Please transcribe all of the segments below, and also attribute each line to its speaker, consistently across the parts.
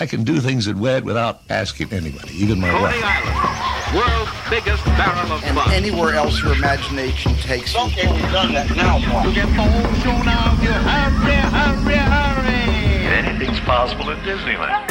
Speaker 1: I can do things at WED without asking anybody, even my
Speaker 2: Coney
Speaker 1: wife.
Speaker 2: Island, world's biggest barrel of
Speaker 3: and
Speaker 2: fun.
Speaker 3: anywhere else your imagination takes you.
Speaker 4: Okay, we've done that. Now what?
Speaker 2: Get the whole show now, you hurry, hurry, hurry.
Speaker 5: Anything's possible at Disneyland.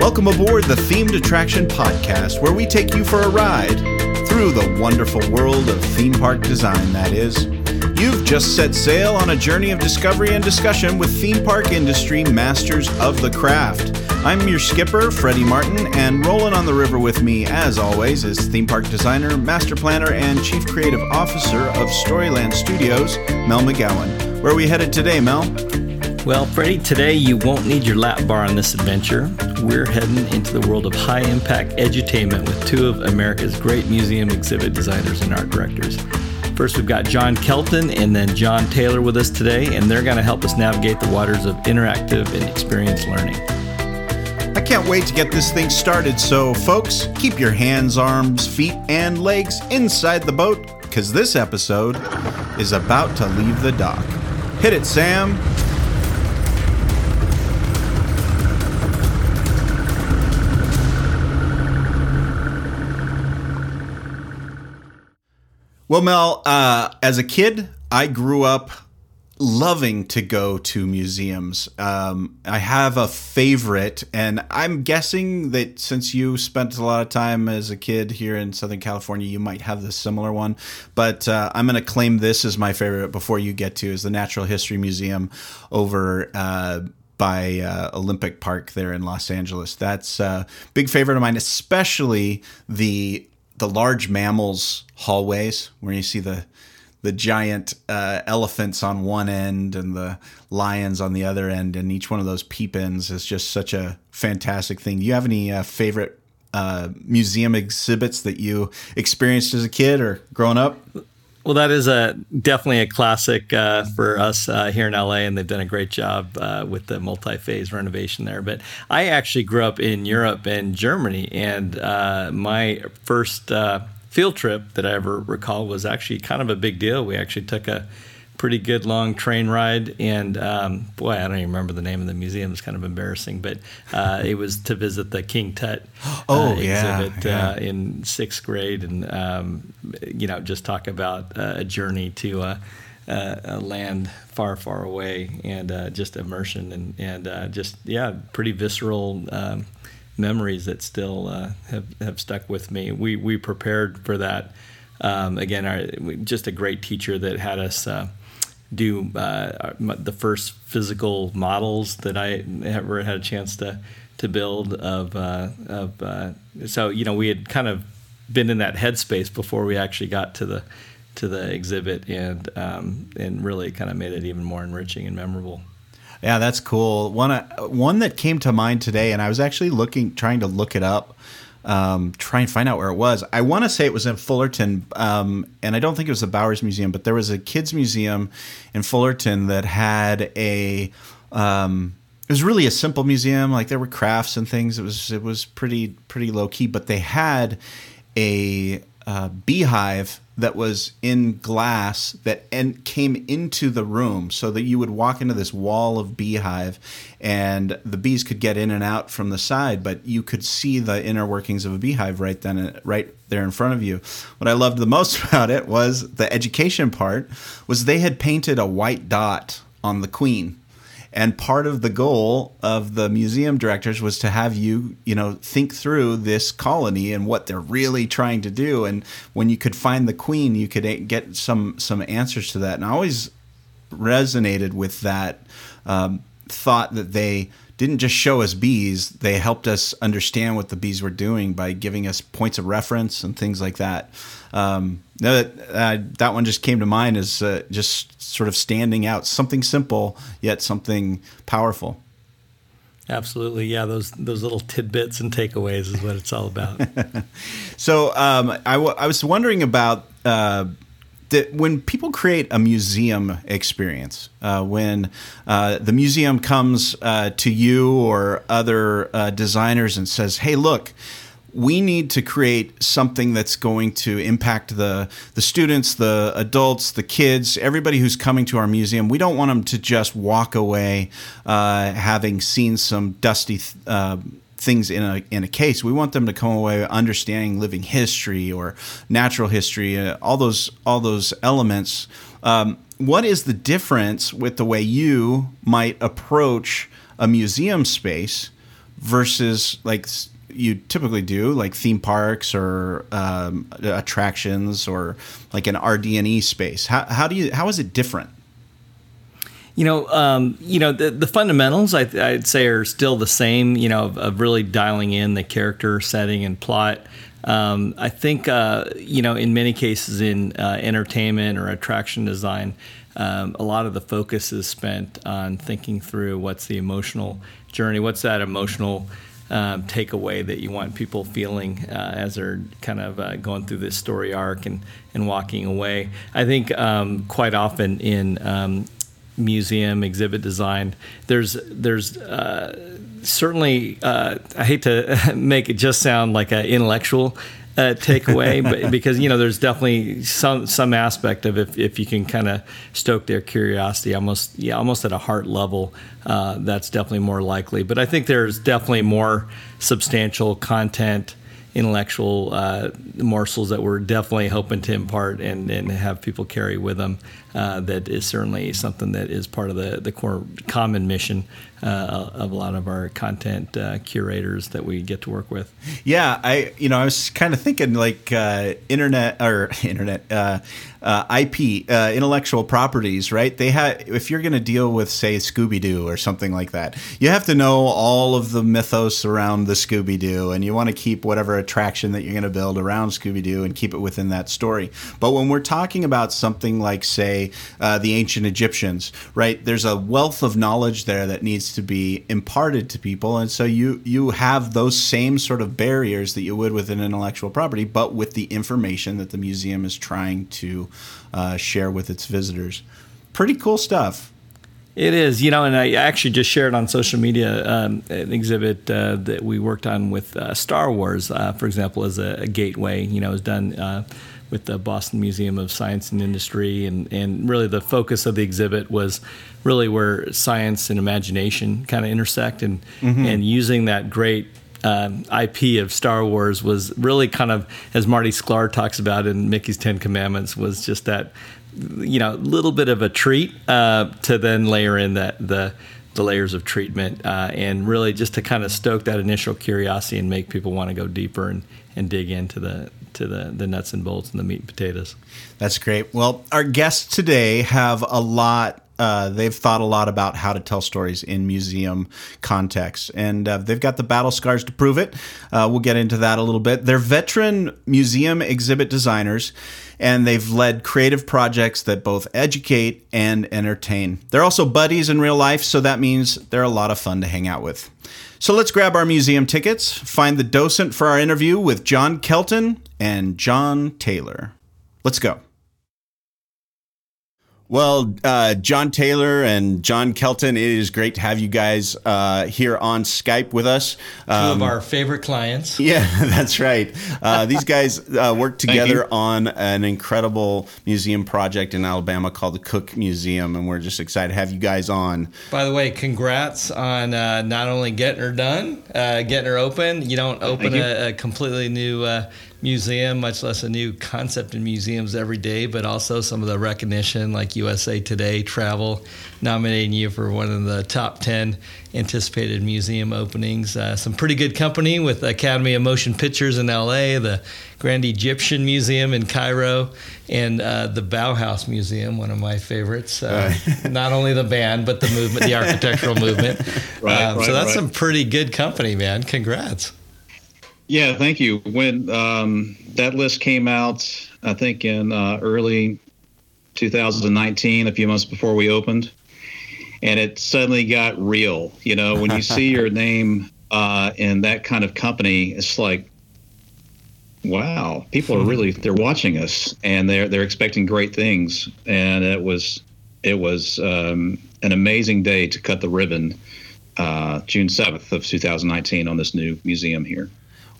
Speaker 6: Welcome aboard the Themed Attraction Podcast, where we take you for a ride through the wonderful world of theme park design, that is. You've just set sail on a journey of discovery and discussion with theme park industry masters of the craft. I'm your skipper, Freddie Martin, and rolling on the river with me, as always, is theme park designer, master planner, and chief creative officer of Storyland Studios, Mel McGowan. Where are we headed today, Mel?
Speaker 7: Well, Freddie, today you won't need your lap bar on this adventure. We're heading into the world of high impact edutainment with two of America's great museum exhibit designers and art directors. First, we've got John Kelton and then John Taylor with us today, and they're going to help us navigate the waters of interactive and experience learning.
Speaker 6: I can't wait to get this thing started, so folks, keep your hands, arms, feet, and legs inside the boat, because this episode is about to leave the dock. Hit it, Sam! Well, Mel, uh, as a kid, I grew up loving to go to museums. Um, I have a favorite, and I'm guessing that since you spent a lot of time as a kid here in Southern California, you might have the similar one. But uh, I'm going to claim this as my favorite before you get to is the Natural History Museum over. Uh, by uh, Olympic Park there in Los Angeles. That's a big favorite of mine, especially the the large mammals hallways where you see the the giant uh, elephants on one end and the lions on the other end, and each one of those peep ins is just such a fantastic thing. Do you have any uh, favorite uh, museum exhibits that you experienced as a kid or growing up?
Speaker 7: Well, that is a definitely a classic uh, for us uh, here in LA, and they've done a great job uh, with the multi-phase renovation there. But I actually grew up in Europe and Germany, and uh, my first uh, field trip that I ever recall was actually kind of a big deal. We actually took a pretty good long train ride, and um, boy, I don't even remember the name of the museum. It's kind of embarrassing, but uh, it was to visit the King Tut
Speaker 6: Oh,
Speaker 7: uh,
Speaker 6: yeah,
Speaker 7: exhibit
Speaker 6: yeah.
Speaker 7: Uh, in sixth grade, and um, you know, just talk about uh, a journey to a, a, a land far, far away, and uh, just immersion, and and uh, just yeah, pretty visceral. Um, memories that still uh, have, have stuck with me. We we prepared for that. Um, again, our, just a great teacher that had us uh, do uh, the first physical models that I ever had a chance to to build of uh, of. Uh, so you know, we had kind of been in that headspace before we actually got to the to the exhibit, and um, and really kind of made it even more enriching and memorable.
Speaker 6: Yeah, that's cool. One uh, one that came to mind today, and I was actually looking, trying to look it up, um, try and find out where it was. I want to say it was in Fullerton, um, and I don't think it was the Bowers Museum, but there was a kids museum in Fullerton that had a. Um, it was really a simple museum. Like there were crafts and things. It was it was pretty pretty low key, but they had a uh, beehive that was in glass that and came into the room so that you would walk into this wall of beehive and the bees could get in and out from the side but you could see the inner workings of a beehive right then right there in front of you. What i loved the most about it was the education part was they had painted a white dot on the queen and part of the goal of the museum directors was to have you, you know, think through this colony and what they're really trying to do. And when you could find the queen, you could get some some answers to that. And I always resonated with that um, thought that they didn't just show us bees; they helped us understand what the bees were doing by giving us points of reference and things like that. Um, no, that uh, that one just came to mind as uh, just sort of standing out, something simple yet something powerful.
Speaker 7: Absolutely, yeah. Those those little tidbits and takeaways is what it's all about.
Speaker 6: So um, I, w- I was wondering about uh, that when people create a museum experience, uh, when uh, the museum comes uh, to you or other uh, designers and says, "Hey, look." We need to create something that's going to impact the the students, the adults, the kids, everybody who's coming to our museum. We don't want them to just walk away uh, having seen some dusty. Uh, things in a in a case. We want them to come away understanding living history or natural history, uh, all those all those elements. Um, what is the difference with the way you might approach a museum space versus like you typically do, like theme parks or um, attractions or like an RD&E space? How, how do you how is it different?
Speaker 7: You know, um, you know the, the fundamentals I, would say are still the same. You know, of, of, really dialing in the character, setting, and plot. Um, I think uh, you know in many cases in uh, entertainment or attraction design, um, a lot of the focus is spent on thinking through what's the emotional journey, what's that emotional um, takeaway that you want people feeling uh, as they're kind of uh, going through this story arc and, and walking away. I think um, quite often in um, museum exhibit design. There's there's uh, certainly uh, I hate to make it just sound like an intellectual uh, takeaway, but because you know there's definitely some some aspect of if, if you can kind of stoke their curiosity, almost yeah, almost at a heart level, uh, that's definitely more likely. But I think there's definitely more substantial content intellectual uh, morsels that we're definitely hoping to impart and, and have people carry with them. Uh, that is certainly something that is part of the, the core common mission uh, of a lot of our content uh, curators that we get to work with.
Speaker 6: Yeah, I you know I was kind of thinking like uh, internet or internet uh, uh, IP uh, intellectual properties, right? They have if you're going to deal with say Scooby Doo or something like that, you have to know all of the mythos around the Scooby Doo, and you want to keep whatever attraction that you're going to build around Scooby Doo and keep it within that story. But when we're talking about something like say the ancient Egyptians, right? There's a wealth of knowledge there that needs to be imparted to people. And so you you have those same sort of barriers that you would with an intellectual property but with the information that the museum is trying to uh, share with its visitors. Pretty cool stuff.
Speaker 7: It is, you know, and I actually just shared on social media um, an exhibit uh, that we worked on with uh, Star Wars, uh, for example, as a, a, gateway. You know, was done uh, with the Boston Museum of Science and Industry, and, and really the focus of the exhibit was really where science and imagination kind of intersect, and mm-hmm. and using that great um, IP of Star Wars was really kind of, as Marty Sklar talks about in Mickey's Ten Commandments, was just that, you know, little bit of a treat uh, to then layer in that the the layers of treatment uh, and really just to kind of stoke that initial curiosity and make people want to go deeper and, and dig into the to the, the nuts and bolts and the meat and potatoes.
Speaker 6: That's great. Well, our guests today have a lot uh, they've thought a lot about how to tell stories in museum context, and uh, they've got the battle scars to prove it. Uh, we'll get into that a little bit. They're veteran museum exhibit designers, and they've led creative projects that both educate and entertain. They're also buddies in real life, so that means they're a lot of fun to hang out with. So let's grab our museum tickets, find the docent for our interview with John Kelton and John Taylor. Let's go. Well, uh, John Taylor and John Kelton, it is great to have you guys uh, here on Skype with us.
Speaker 7: Um, Two of um, our favorite clients.
Speaker 6: Yeah, that's right. Uh, these guys uh, work together on an incredible museum project in Alabama called the Cook Museum, and we're just excited to have you guys on.
Speaker 7: By the way, congrats on uh, not only getting her done, uh, getting her open. You don't open a, a, completely new museum, much less a new concept in museums every day, but also some of the recognition like USA Today Travel nominating you for one of the top 10 anticipated museum openings. Uh, some pretty good company with Academy of Motion Pictures in LA, the Grand Egyptian Museum in Cairo, and uh, the Bauhaus Museum, one of my favorites. Uh, right. not only the band, but the movement, the architectural movement. Right, um, right, so that's some pretty good company, man. Congrats.
Speaker 4: Yeah, thank you. When um, that list came out, I think in uh, early 2019, a few months before we opened, and it suddenly got real. You know, when you see your name uh, in that kind of company, it's like, wow, people are really they're watching us and they're they're expecting great things. And it was it was um, an amazing day to cut the ribbon, uh, June 7th of 2019 on this new museum here.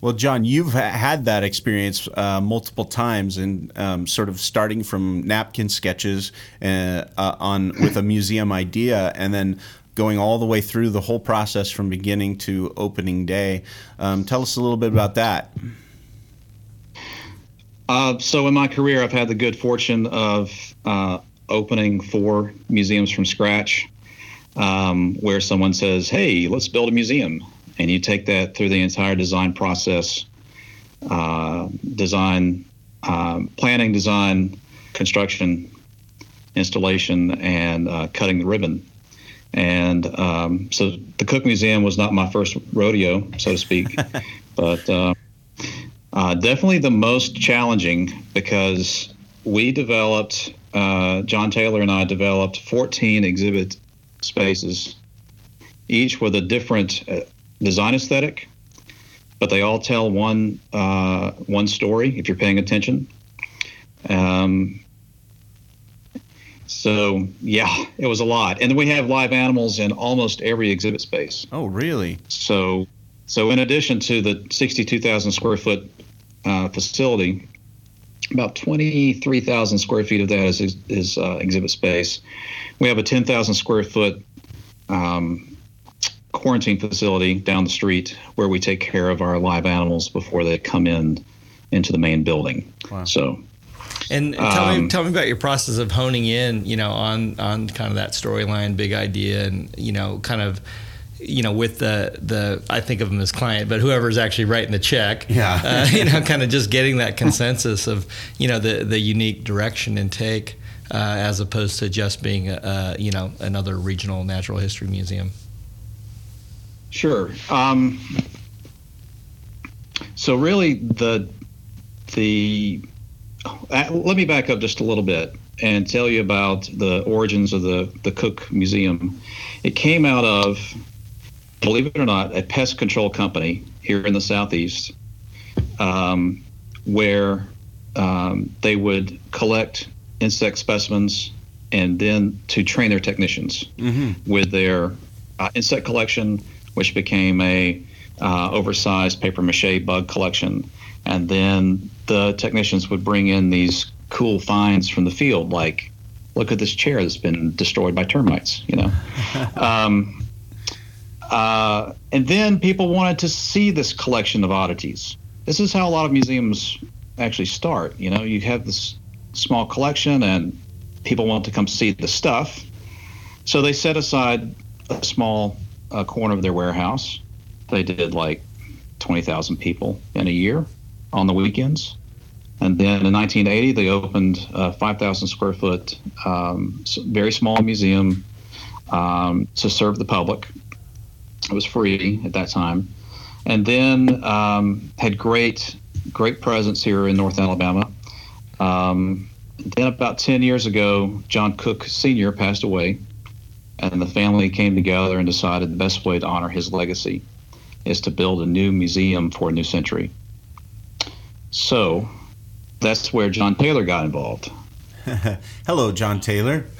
Speaker 6: Well, John, you've had that experience uh, multiple times, and um, sort of starting from napkin sketches uh, uh, on with a museum idea, and then going all the way through the whole process from beginning to opening day. Um, tell us a little bit about that.
Speaker 4: Uh, so in my career, I've had the good fortune of uh, opening four museums from scratch, um, where someone says, "Hey, let's build a museum," and you take that through the entire design process, uh, design, um, planning, design, construction, installation, and uh, cutting the ribbon. And um, so the Cook Museum was not my first rodeo, so to speak, but uh, uh, definitely the most challenging because we developed, uh, John Taylor and I developed 14 exhibit spaces, each with a different uh, design aesthetic, but they all tell one uh, one story if you're paying attention. Um, so yeah, it was a lot, and then we have live animals in almost every exhibit space.
Speaker 6: Oh, really?
Speaker 4: So, so in addition to the 62,000 square foot uh, facility, about 23,000 square feet of that is is uh, exhibit space. We have a 10,000 square foot um, quarantine facility down the street where we take care of our live animals before they come in into the main building.
Speaker 6: Wow.
Speaker 4: So
Speaker 7: And tell me,
Speaker 4: Um,
Speaker 7: tell me about your process of honing in, you know, on on kind of that storyline, big idea, and you know, kind of, you know, with the the I think of him as client, but whoever's actually writing the check,
Speaker 6: Yeah.
Speaker 7: uh, you know, kind of just getting that consensus of, you know, the the unique direction and take, uh, as opposed to just being, a, a, you know, another regional natural history museum.
Speaker 4: Sure. Um, so really, the the uh, let me back up just a little bit and tell you about the origins of the the Cook Museum. It came out of, believe it or not, a pest control company here in the southeast, um, where um, they would collect insect specimens and then to train their technicians with their uh, insect collection, which became a uh, oversized paper mache bug collection, and then the technicians would bring in these cool finds from the field, like look at this chair that's been destroyed by termites, you know. um, uh, and then people wanted to see this collection of oddities. This is how a lot of museums actually start. You know, you have this small collection, and people want to come see the stuff. So they set aside a small uh, corner of their warehouse. They did like 20,000 people in a year on the weekends. And then in 1980, they opened a 5,000 square foot, um, very small museum um, to serve the public. It was free at that time. And then um, had great, great presence here in North Alabama. Um, then about 10 years ago, John Cook Sr. passed away and the family came together and decided the best way to honor his legacy is to build a new museum for a new century. So that's where John Taylor got involved.
Speaker 6: Hello, John Taylor.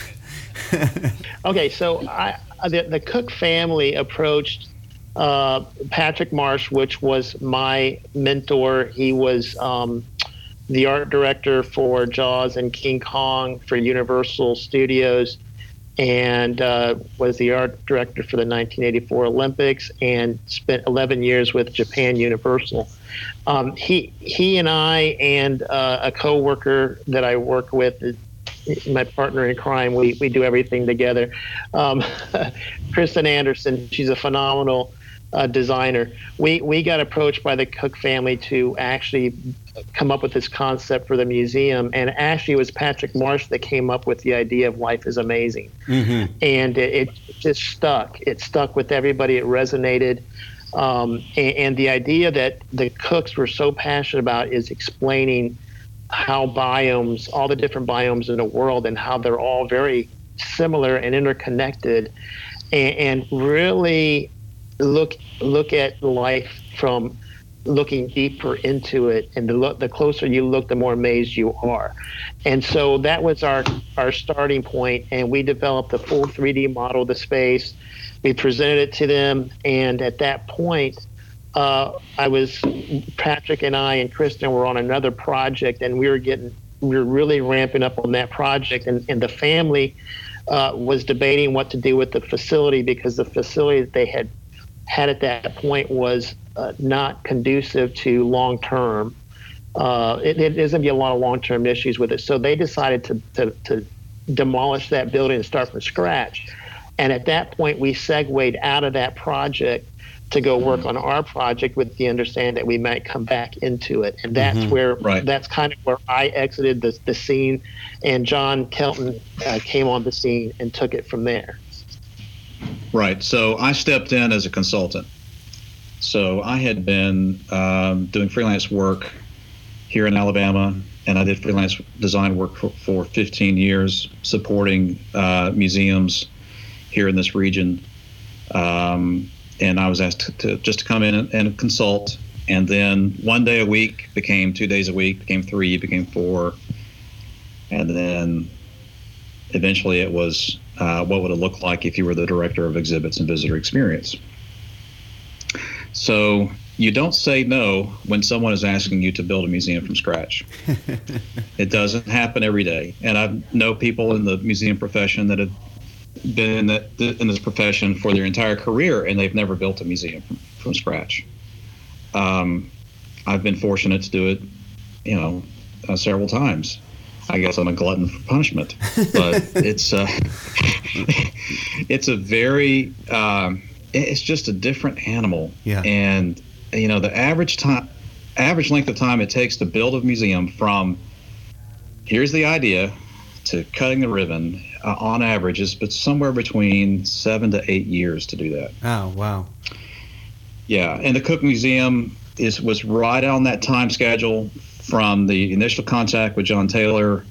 Speaker 8: Okay, so I, the, the Cook family approached uh, Patrick Marsh, which was my mentor. He was um, the art director for Jaws and King Kong for Universal Studios, and uh, was the art director for the 1984 Olympics, and spent 11 years with Japan Universal. Um, he he and I and uh, a coworker that I work with my partner in crime. We we do everything together. Um, Kristen Anderson, she's a phenomenal uh, designer. We we got approached by the Cook family to actually come up with this concept for the museum, and actually it was Patrick Marsh that came up with the idea of life is amazing, and it, it just stuck. It stuck with everybody. It resonated. Um, and, and the idea that the cooks were so passionate about is explaining how biomes, all the different biomes in the world, and how they're all very similar and interconnected, and, and really look look at life from looking deeper into it. And the the closer you look, the more amazed you are. And so that was our our starting point, and we developed a full 3D model of the space. We presented it to them, and at that point, uh, I was Patrick and I and Kristen were on another project, and we were getting we were really ramping up on that project, and, and the family uh, was debating what to do with the facility because the facility that they had had at that point was uh, not conducive to long term. Uh, it, it, there's going to be a lot of long term issues with it. So they decided to, to, to demolish that building and start from scratch. And at that point, we segued out of that project to go work on our project with the understanding that we might come back into it. And that's
Speaker 6: Mhm.
Speaker 8: where,
Speaker 4: Right.
Speaker 8: that's kind of where I exited the, the scene and John Kelton uh, came on the scene and took it from there.
Speaker 4: Right. So I stepped in as a consultant. So I had been um, doing freelance work here in Alabama, and I did freelance design work for, for 15 years, supporting uh, museums here in this region. Um, and I was asked to, to just to come in and, and consult. And then one day a week became two days a week, became three, became four, and then eventually it was uh, what would it look like if you were the director of exhibits and visitor experience. So you don't say no when someone is asking you to build a museum from scratch. it doesn't happen every day, and I know people in the museum profession that have been in, that, in this profession for their entire career, and they've never built a museum from, from scratch. Um, I've been fortunate to do it, you know, uh, several times. I guess I'm a glutton for punishment, but it's uh, it's a very um, it's just a different animal.
Speaker 6: Yeah.
Speaker 4: And you know the average time, average length of time it takes to build a museum from here's the idea to cutting the ribbon uh, on average is but somewhere between seven to eight years to do that.
Speaker 6: Oh wow.
Speaker 4: Yeah, and the Cook Museum is was right on that time schedule from the initial contact with John Taylor,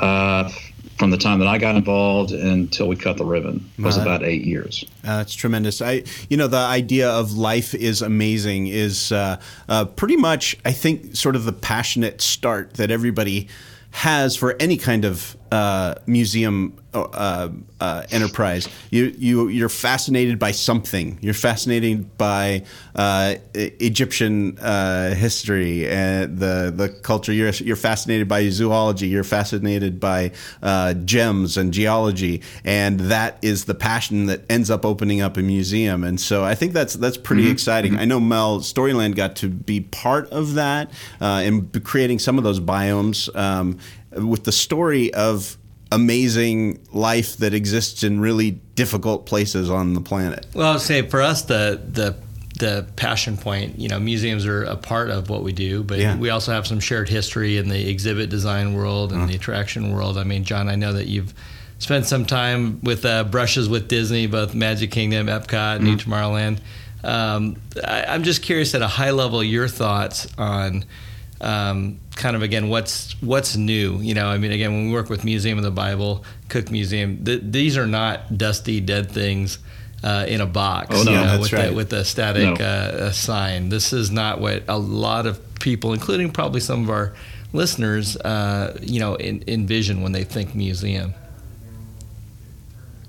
Speaker 4: uh, from the time that I got involved until we cut the ribbon was
Speaker 6: Wow.
Speaker 4: about eight years.
Speaker 6: Uh, it's tremendous. I, you know, the idea of life is amazing is uh, uh, pretty much, I think, sort of the passionate start that everybody has for any kind of uh, museum uh, uh, enterprise. You, you, you're fascinated by something. You're fascinated by uh, Egyptian uh, history and the the culture. You're you're fascinated by zoology. You're fascinated by uh, gems and geology, and that is the passion that ends up opening up a museum. And so I think that's that's pretty exciting. I know Mel Storyland got to be part of that uh, in creating some of those biomes um, with the story of amazing life that exists in really difficult places on the planet.
Speaker 7: Well, I'll say for us, the the the passion point, you know, museums are a part of what we do, but
Speaker 6: Yeah.
Speaker 7: we also have some shared history in the exhibit design world and the attraction world. I mean, John, I know that you've spent some time with uh, brushes with Disney, both Magic Kingdom, Epcot, New Tomorrowland. Um, I, I'm just curious at a high level, your thoughts on um, kind of again what's what's new. You know, I mean, again, when we work with Museum of the Bible, Cook Museum, th- these are not dusty, dead things uh, in a box.
Speaker 4: Oh, no,
Speaker 7: you know,
Speaker 6: that's
Speaker 7: with
Speaker 6: right.
Speaker 7: the, with a static
Speaker 4: No.
Speaker 7: uh, uh, sign. This is not what a lot of people, including probably some of our listeners, uh, you know, in, envision when they think museum.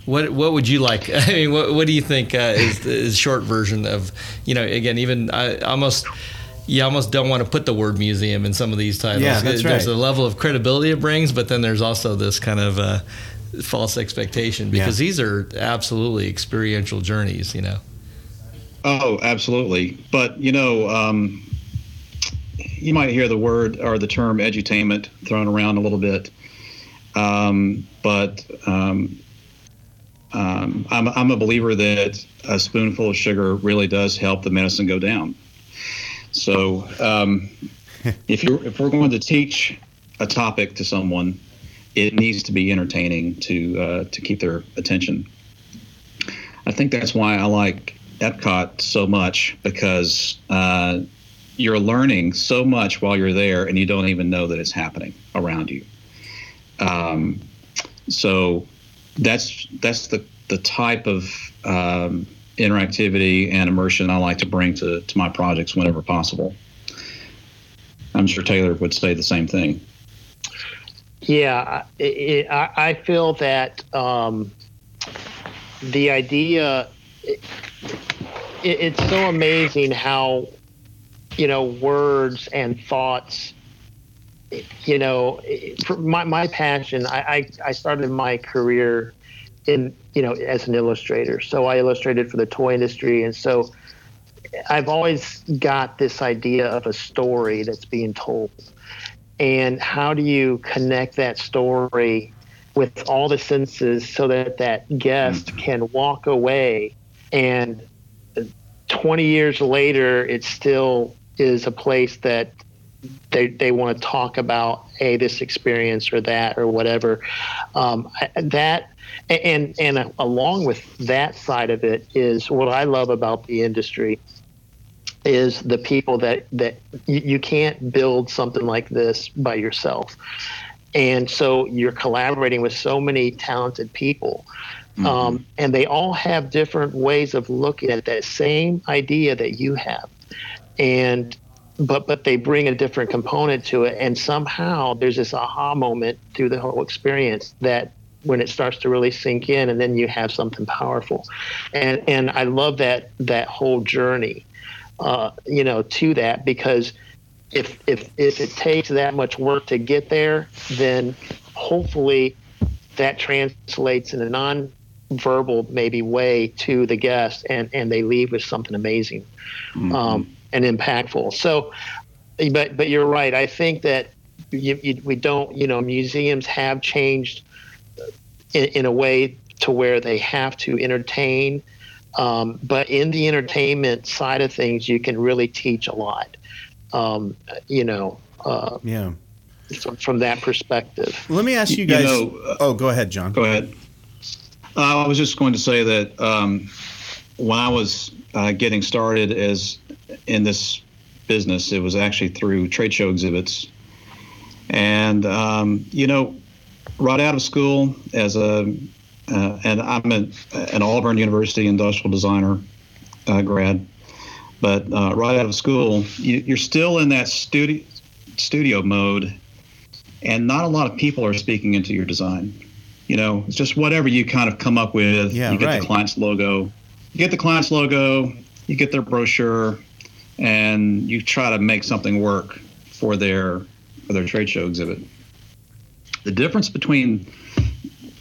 Speaker 7: What what would you like? I mean, what what do you think uh, is the short version of you know? Again, even I almost you almost don't want to put the word museum in some of these titles.
Speaker 6: Yeah, that's right.
Speaker 7: There's a level of credibility it brings, but then there's also this kind of uh, false expectation because
Speaker 6: Yeah.
Speaker 7: these are absolutely experiential journeys. You know.
Speaker 4: Oh, absolutely. But you know, um, you might hear the word or the term edutainment thrown around a little bit. Um, but um, um, I'm, I'm a believer that a spoonful of sugar really does help the medicine go down. So um, if you if we're going to teach a topic to someone, it needs to be entertaining to uh, to keep their attention. I think that's why I like Epcot so much because uh, you're learning so much while you're there, and you don't even know that it's happening around you. Um, so that's that's the the type of um, interactivity and immersion I like to bring to to my projects whenever possible. I'm sure Taylor would say the same thing.
Speaker 8: Yeah, I- it, I, I feel that um, the idea it, it's so amazing how you know words and thoughts you know my, my passion I, I i started my career in you know as an illustrator. So i illustrated for the toy industry. And so i've always got this idea of a story that's being told. And how do you connect that story with all the senses so that that guest can walk away and 20 years later it still is a place that they, they want to talk about hey this experience or that or whatever. Um, that and and along with that side of it is what I love about the industry is the people that that you, you can't build something like this by yourself. And so you're collaborating with so many talented people um, and they all have different ways of looking at that same idea that you have. And but but they bring a different component to it and somehow there's this aha moment through the whole experience that when it starts to really sink in and then you have something powerful. And and i love that that whole journey uh, you know to that because if if if it takes that much work to get there then hopefully that translates in a non-verbal maybe way to the guest and and they leave with something amazing um, and impactful. So but but you're right. I think that you, you, we don't you know museums have changed in, in a way to where they have to entertain um, but in the entertainment side of things you can really teach a lot um, you know uh,
Speaker 6: Yeah.
Speaker 8: from, from that perspective
Speaker 6: Let me ask you
Speaker 4: You
Speaker 6: guys.
Speaker 4: know, uh,
Speaker 6: oh, go ahead, John.
Speaker 4: Go ahead. Uh, I was just going to say that um, when I was uh, getting started as in this business, it was actually through trade show exhibits, and um, you know, right out of school as a uh, and I'm an, an Auburn University industrial designer uh, grad, but uh, right out of school, you, you're still in that studio studio mode, and not a lot of people are speaking into your design. You know, it's just whatever you kind of come up with.
Speaker 6: Yeah,
Speaker 4: you get
Speaker 6: right.
Speaker 4: the client's logo. You get the client's logo. You get their brochure, and you try to make something work for their for their trade show exhibit. The difference between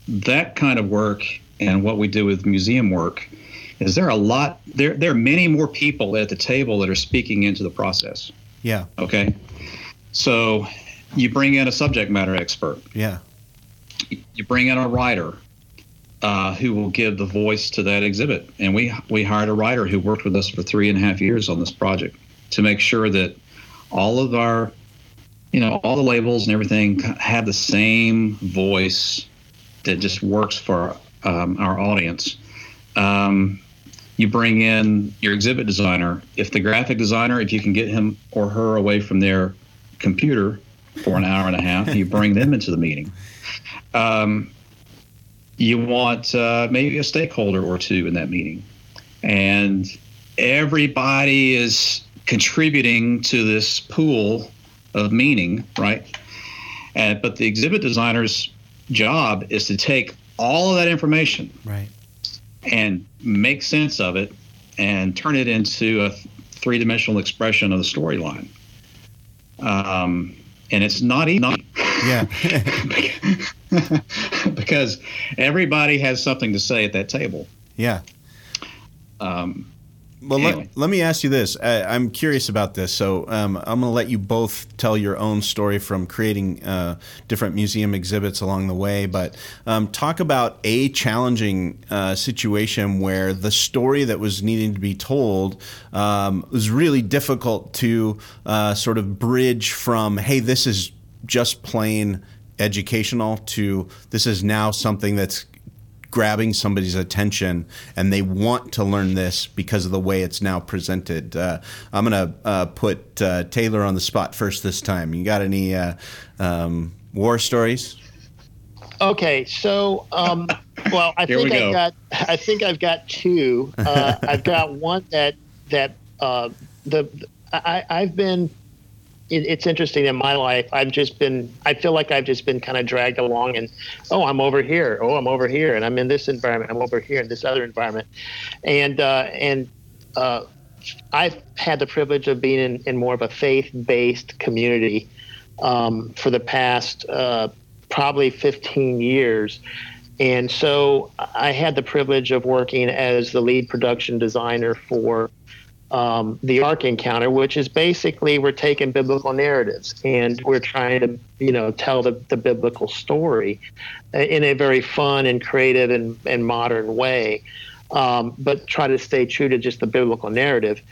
Speaker 4: that kind of work and what we do with museum work is there are a lot there there are many more people at the table that are speaking into the process.
Speaker 6: Yeah.
Speaker 4: Okay. So you bring in a subject matter expert
Speaker 6: Yeah.
Speaker 4: you bring in a writer uh, who will give the voice to that exhibit. And we we hired a writer who worked with us for three and a half years on this project to make sure that all of our, you know, all the labels and everything have the same voice that just works for um, our audience. Um, you bring in your exhibit designer. If the graphic designer, if you can get him or her away from their computer for an hour and a half, you bring them into the meeting. Um, you want uh, maybe a stakeholder or two in that meeting, and everybody is contributing to this pool of meaning, right? And but the exhibit designer's job is to take all of that information
Speaker 6: Right.
Speaker 4: and make sense of it and turn it into a three dimensional expression of the storyline. Um, and it's not easy
Speaker 6: Yeah.
Speaker 4: because everybody has something to say at that table.
Speaker 6: yeah.
Speaker 4: Um,
Speaker 6: Well,
Speaker 4: Anyway.
Speaker 6: let, let me ask you this. I, I'm curious about this. So um, I'm going to let you both tell your own story from creating uh, different museum exhibits along the way. But um, talk about a challenging uh, situation where the story that was needing to be told um, was really difficult to uh, sort of bridge from, hey, this is just plain educational to this is now something that's grabbing somebody's attention and they want to learn this because of the way it's now presented. Uh, I'm going to uh, put uh, Taylor on the spot first this time. You got any uh, um, war stories?
Speaker 8: Okay, so um, well, I
Speaker 4: Here we
Speaker 8: think
Speaker 4: go.
Speaker 8: I've got I think I've got two. Uh, I've got one that that uh, the I, I've been. It, it's interesting in my life. I've just been. I feel like I've just been kind of dragged along, and oh, I'm over here. Oh, I'm over here, and I'm in this environment. I'm over here in this other environment, and uh, and uh, I've had the privilege of being in, in more of a faith based community um, for the past uh, probably 15 years. And so I had the privilege of working as the lead production designer for um, the Ark Encounter, which is basically we're taking biblical narratives and we're trying to, you know, tell the, the biblical story in a very fun and creative and, and modern way, um, but try to stay true to just the biblical narrative.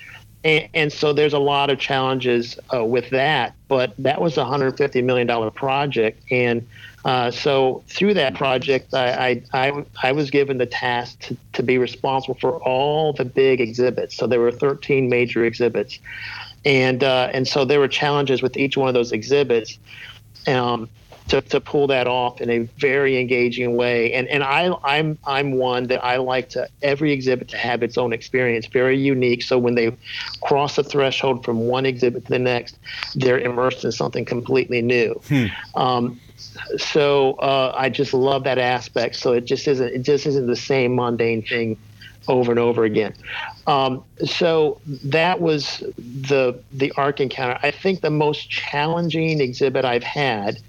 Speaker 8: And, and so there's a lot of challenges uh, with that, but that was a $150 million project. And uh, so through that project, I, I, I, I, was given the task to, to be responsible for all the big exhibits. So there were 13 major exhibits. And, uh, and so there were challenges with each one of those exhibits. Um, to, to pull that off in a very engaging way. And and I I'm I'm one that I like to every exhibit to have its own experience, very unique. So when they cross the threshold from one exhibit to the next, they're immersed in something completely new. Hmm. Um, so uh, I just love that aspect. So it just isn't it just isn't the same mundane thing over and over again. Um, so that was the the Ark encounter. I think the most challenging exhibit I've had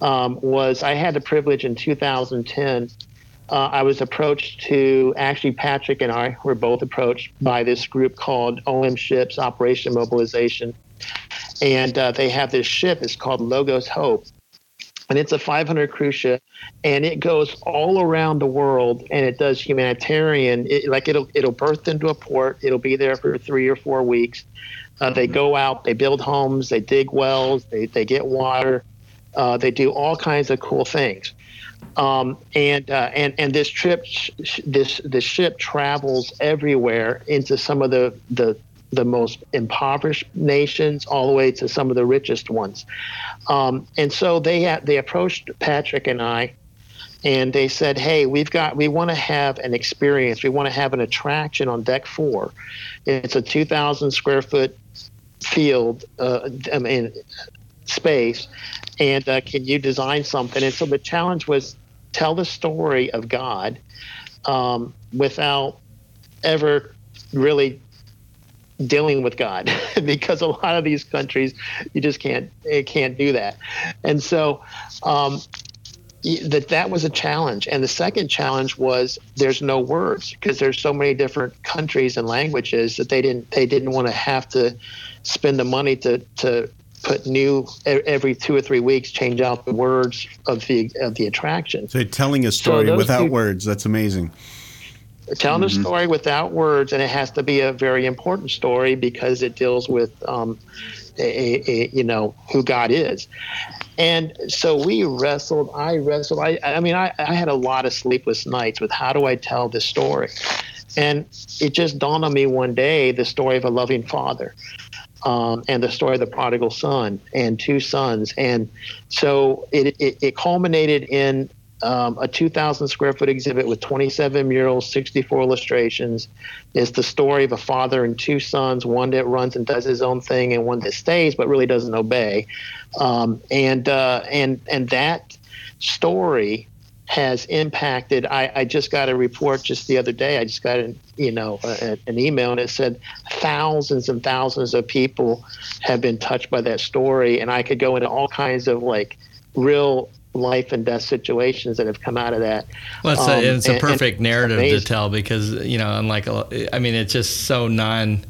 Speaker 8: um, was I had the privilege in 2010. Uh, I was approached to actually Patrick and I were both approached by this group called OM Ships Operation Mobilization, and uh, they have this ship. It's called Logos Hope, and it's a 500 cruise ship and it goes all around the world and it does humanitarian it, like it'll it'll berth into a port it'll be there for three or four weeks uh, they go out they build homes they dig wells they, they get water uh, they do all kinds of cool things um, and uh, and and this trip this this ship travels everywhere into some of the the the most impoverished nations all the way to some of the richest ones. Um, and so they they approached Patrick and I, and they said, "Hey, we've got we want to have an experience. We want to have an attraction on deck four. It's a 2,000 square foot field, uh, I mean, space, and uh, can you design something?" And so the challenge was tell the story of God um, without ever really dealing with God because a lot of these countries you just can't can't do that, and so um, that that was a challenge. And the second challenge was there's no words because there's so many different countries and languages that they didn't they didn't want to have to spend the money to to put new every two or three weeks change out the words of the of the attraction.
Speaker 6: So telling a story so without two, words that's amazing
Speaker 8: telling mm-hmm. a story without words, and it has to be a very important story because it deals with, um, a, a, you know, who God is. And so we wrestled. I wrestled. I, I mean, I, I had a lot of sleepless nights with how do I tell this story, and it just dawned on me one day the story of a loving father. Um, and the story of the prodigal son and two sons. And so it, it, it culminated in um, a 2,000 square foot exhibit with 27 murals, 64 illustrations. It's the story of a father and two sons, one that runs and does his own thing, and one that stays but really doesn't obey. Um, and uh, and and that story has impacted. I, I, just got a report just the other day. I just got an you know a, an email and it said thousands and thousands of people have been touched by that story, and I could go into all kinds of like real life and death situations that have come out of that.
Speaker 7: Well, it's, um, a, it's a perfect narrative to tell because you know, unlike a, I mean, it's just so non.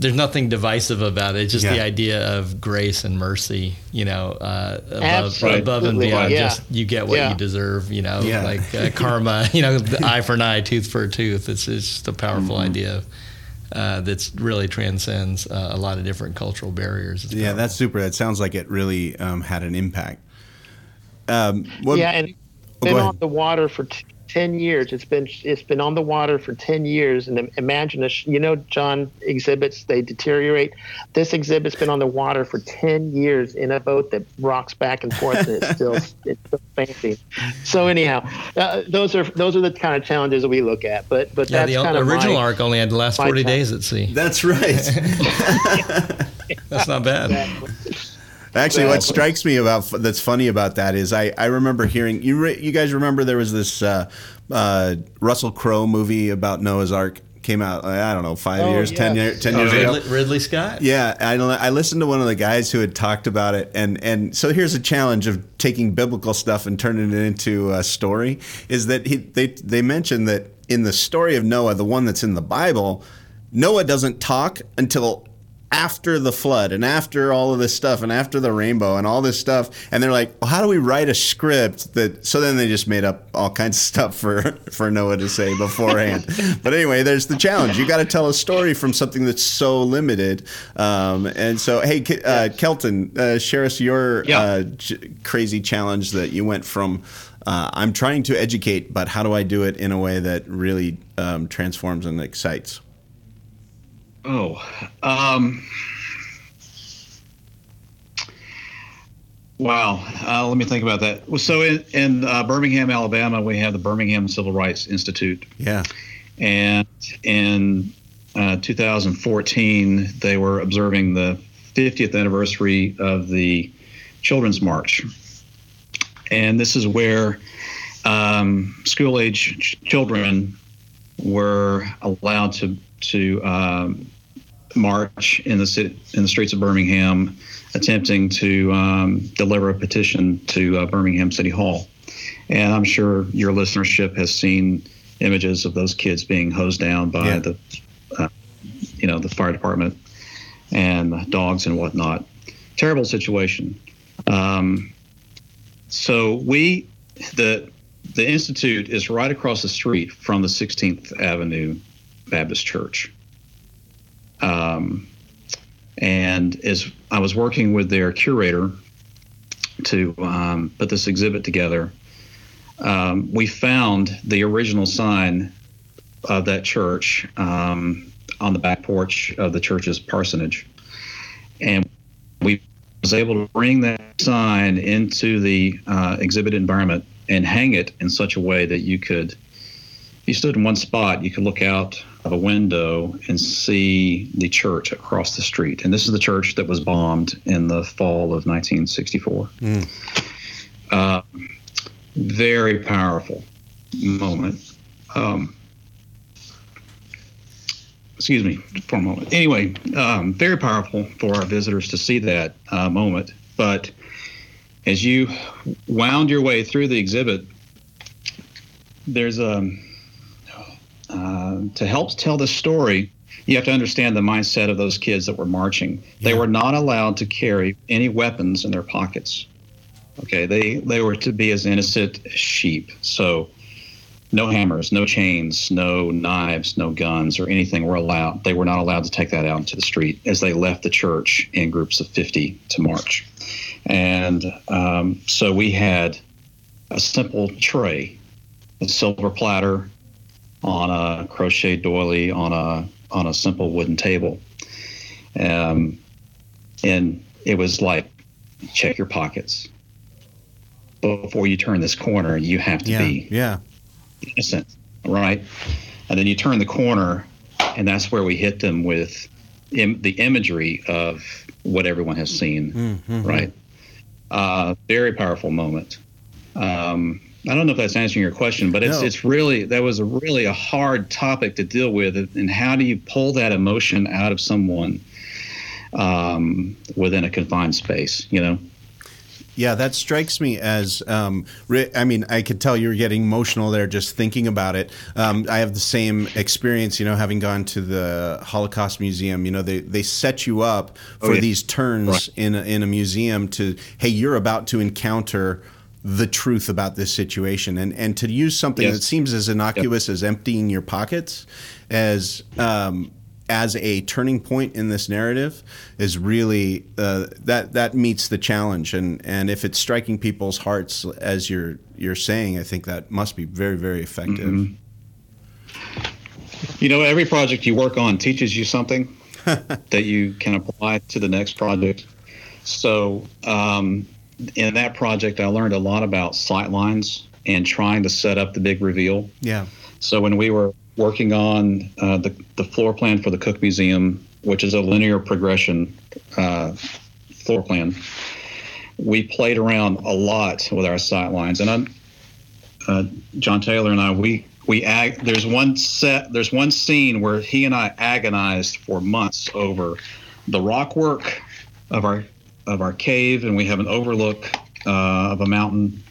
Speaker 7: There's nothing divisive about it. It's just yeah. the idea of grace and mercy, you know, uh, above, above, and beyond. Yeah. Just you get what yeah. you deserve, you know, like uh, karma, you know, eye for an eye, tooth for a tooth. It's, it's just a powerful mm-hmm. idea. Uh, that's really transcends uh, a lot of different cultural barriers.
Speaker 6: It's yeah, powerful. that's super. It sounds like it really um, had an impact.
Speaker 8: Um, what, yeah, and oh, been on the water for t- ten years. It's been it's been on the water for ten years, and imagine a you know John exhibits they deteriorate. This exhibit's been on the water for ten years in a boat that rocks back and forth, and it's still it's still fancy. So anyhow, uh, those are those are the kind of challenges that we look at. But but
Speaker 7: yeah,
Speaker 8: that's
Speaker 7: the
Speaker 8: kind of
Speaker 7: original
Speaker 8: my,
Speaker 7: ark only had the last forty days at sea.
Speaker 6: That's right.
Speaker 7: that's not bad.
Speaker 6: Exactly. Actually, what strikes me about that's funny about that is I, I remember hearing you re, you guys remember there was this uh, uh, Russell Crowe movie about Noah's Ark came out. I don't know, five
Speaker 8: Oh,
Speaker 6: years, ten
Speaker 8: yes.
Speaker 6: years, ten
Speaker 7: Oh,
Speaker 6: years ago.
Speaker 7: Ridley, Ridley Scott.
Speaker 6: Yeah, I don't. I listened to one of the guys who had talked about it, and and so here's a challenge of taking biblical stuff and turning it into a story. Is that he they they mentioned that in the story of Noah, the one that's in the Bible, Noah doesn't talk until after the flood and after all of this stuff and after the rainbow and all this stuff and they're like well, how do we write a script that so then they just made up all kinds of stuff for for noah to say beforehand. But anyway there's the challenge. You got to tell a story from something that's so limited um, and so hey uh, kelton uh, share us your
Speaker 4: Yeah.
Speaker 6: uh, j- crazy challenge that you went from uh, i'm trying to educate but how do i do it in a way that really um, transforms and excites
Speaker 4: Oh, um, wow. Uh, let me think about that. Well, So in, in uh, Birmingham, Alabama, we have the Birmingham Civil Rights Institute,
Speaker 6: yeah
Speaker 4: and in uh, 2014 they were observing the 50th anniversary of the Children's March, and this is where um, school-age ch- children were allowed to to um, march in the city, in the streets of Birmingham, attempting to um, deliver a petition to uh, Birmingham City Hall. And I'm sure your listenership has seen images of those kids being hosed down by
Speaker 6: Yeah.
Speaker 4: the, uh, you know, the fire department and dogs and whatnot. Terrible situation. Um, so we, the the institute is right across the street from the 16th Avenue Baptist Church. Um, and as I was working with their curator to um, put this exhibit together, um, we found the original sign of that church um, on the back porch of the church's parsonage, and we was able to bring that sign into the uh, exhibit environment and hang it in such a way that you could, if you stood in one spot, you could look out a window and see the church across the street. And this is the church that was bombed in the fall of 1964. Uh, very powerful moment. Um, excuse me for a moment. Anyway, um, very powerful for our visitors to see that uh, moment. But as you wound your way through the exhibit, there's a uh, to help tell the story. You have to understand the mindset of those kids that were marching. They were not allowed to carry any weapons in their pockets. Okay, they they were to be as innocent as sheep. So no hammers, no chains, no knives, no guns or anything were allowed. They were not allowed to take that out into the street as they left the church in groups of 50 to march. And um, so we had a simple tray, a silver platter on a crochet doily on a on a simple wooden table. Um, and it was like, check your pockets before you turn this corner. You have to
Speaker 6: yeah
Speaker 4: be
Speaker 6: yeah
Speaker 4: innocent, right? And then you turn the corner, and that's where we hit them with Im- the imagery of what everyone has seen, right? Uh, very powerful moment. Um, I don't know if that's answering your question, but it's
Speaker 6: No.
Speaker 4: it's really that was a really a hard topic to deal with, and how do you pull that emotion out of someone um, within a confined space? You know.
Speaker 6: Yeah, that strikes me as. Um, ri- I mean, I could tell you're getting emotional there just thinking about it. Um, I have the same experience, you know, having gone to the Holocaust Museum. You know, they, they set you up for
Speaker 4: Oh, yeah.
Speaker 6: these turns
Speaker 4: Right.
Speaker 6: in a, in a museum to, hey, you're about to encounter the truth about this situation, and and to use something
Speaker 4: Yes.
Speaker 6: that seems as innocuous as emptying your pockets as um, as a turning point in this narrative is really uh, that that meets the challenge and and if it's striking people's hearts as you're you're saying I think that must be very very effective
Speaker 4: Mm-hmm. You know, every project you work on teaches you something that you can apply to the next project. So, um, in that project, I learned a lot about sight lines and trying to set up the big reveal.
Speaker 6: yeah
Speaker 4: So, when we were working on uh, the, the floor plan for the Cook Museum, which is a linear progression uh, floor plan, we played around a lot with our sight lines. And I'm, uh, John Taylor and I, we we ag- there's one set there's one scene where he and I agonized for months over the rock work of our of our cave, and we have an overlook uh, of a mountain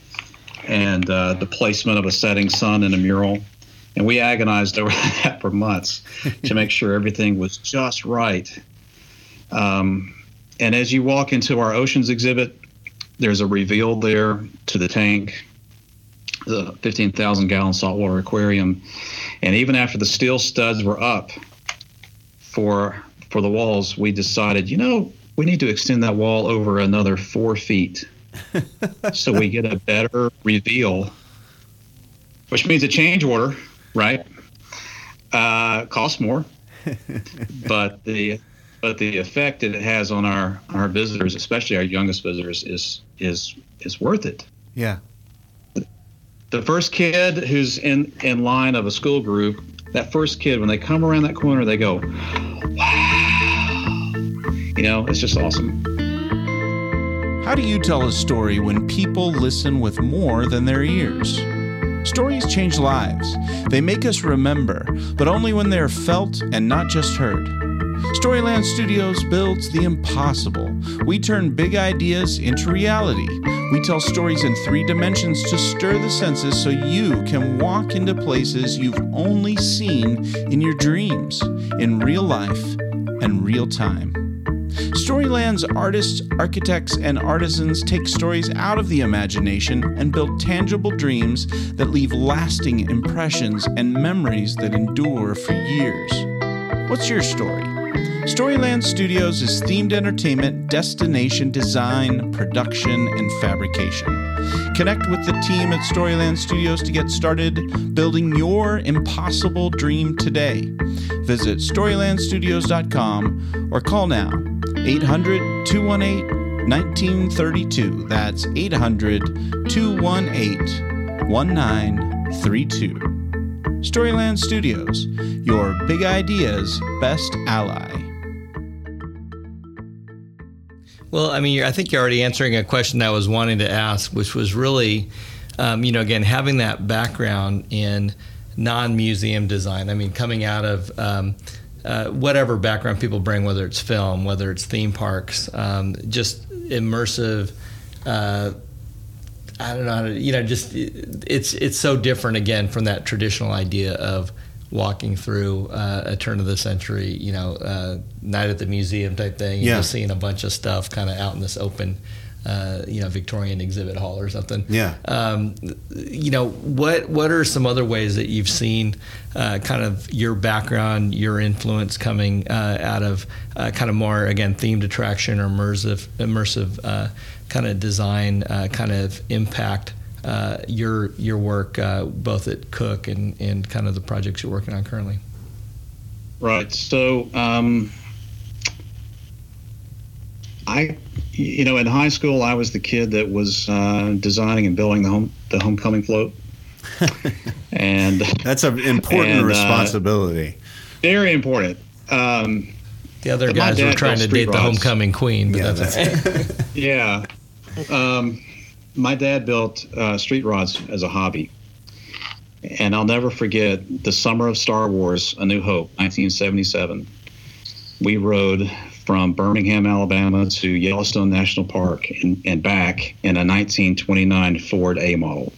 Speaker 4: and uh, the placement of a setting sun in a mural. And we agonized over that for months to make sure everything was just right. Um, and as you walk into our oceans exhibit, there's a reveal there to the tank, the 15,000 gallon saltwater aquarium. And even after the steel studs were up for for the walls, we decided, you know, we need to extend that wall over another four feet so we get a better reveal, which means a change order, right? Uh, costs more, but the but the effect that it has on our our visitors, especially our youngest visitors, is is is worth it.
Speaker 9: Yeah.
Speaker 4: The first kid who's in in line of a school group, that first kid when they come around that corner, they go, "Wow!" You know, it's just awesome.
Speaker 6: How do you tell a story when people listen with more than their ears? Stories change lives. They make us remember, but only when they are felt and not just heard. Storyland Studios builds the impossible. We turn big ideas into reality. We tell stories in three dimensions to stir the senses so you can walk into places you've only seen in your dreams, in real life and real time. Storyland's artists, architects, and artisans take stories out of the imagination and build tangible dreams that leave lasting impressions and memories that endure for years. What's your story? Storyland Studios is themed entertainment, destination design, production, and fabrication. Connect with the team at Storyland Studios to get started building your impossible dream today. Visit StorylandStudios.com or call now 800 218 1932. That's 800 218 1932. Storyland Studios, your big ideas best ally.
Speaker 7: Well, I mean, I think you're already answering a question I was wanting to ask, which was really, um, you know, again, having that background in non museum design. I mean, coming out of um, uh, whatever background people bring, whether it's film, whether it's theme parks, um, just immersive. Uh, I don't know, how to, you know, just it's it's so different again from that traditional idea of walking through uh, a turn of the century, you know, uh, night at the museum type thing. and
Speaker 9: Yeah.
Speaker 7: just seeing a bunch of stuff kind of out in this open, uh, you know, Victorian exhibit hall or something.
Speaker 9: Yeah.
Speaker 7: Um, you know, what what are some other ways that you've seen uh, kind of your background, your influence coming uh, out of uh, kind of more again themed attraction or immersive immersive uh, kind of design, uh, kind of impact uh, your your work uh, both at Cook and and kind of the projects you're working on currently.
Speaker 4: Right. So, um, I, you know, in high school, I was the kid that was uh, designing and building the home the homecoming float, and
Speaker 9: That's an important
Speaker 4: And, uh,
Speaker 9: responsibility.
Speaker 4: very important. Um,
Speaker 7: The other guys were trying to date
Speaker 4: street
Speaker 7: the homecoming queen, but
Speaker 9: Yeah,
Speaker 7: that's,
Speaker 9: that's-
Speaker 4: yeah. Um, my dad built uh, street rods as a hobby. And I'll never forget the summer of Star Wars, A New Hope, 1977. We rode from Birmingham, Alabama to Yellowstone National Park and, and back in a 1929 Ford A model.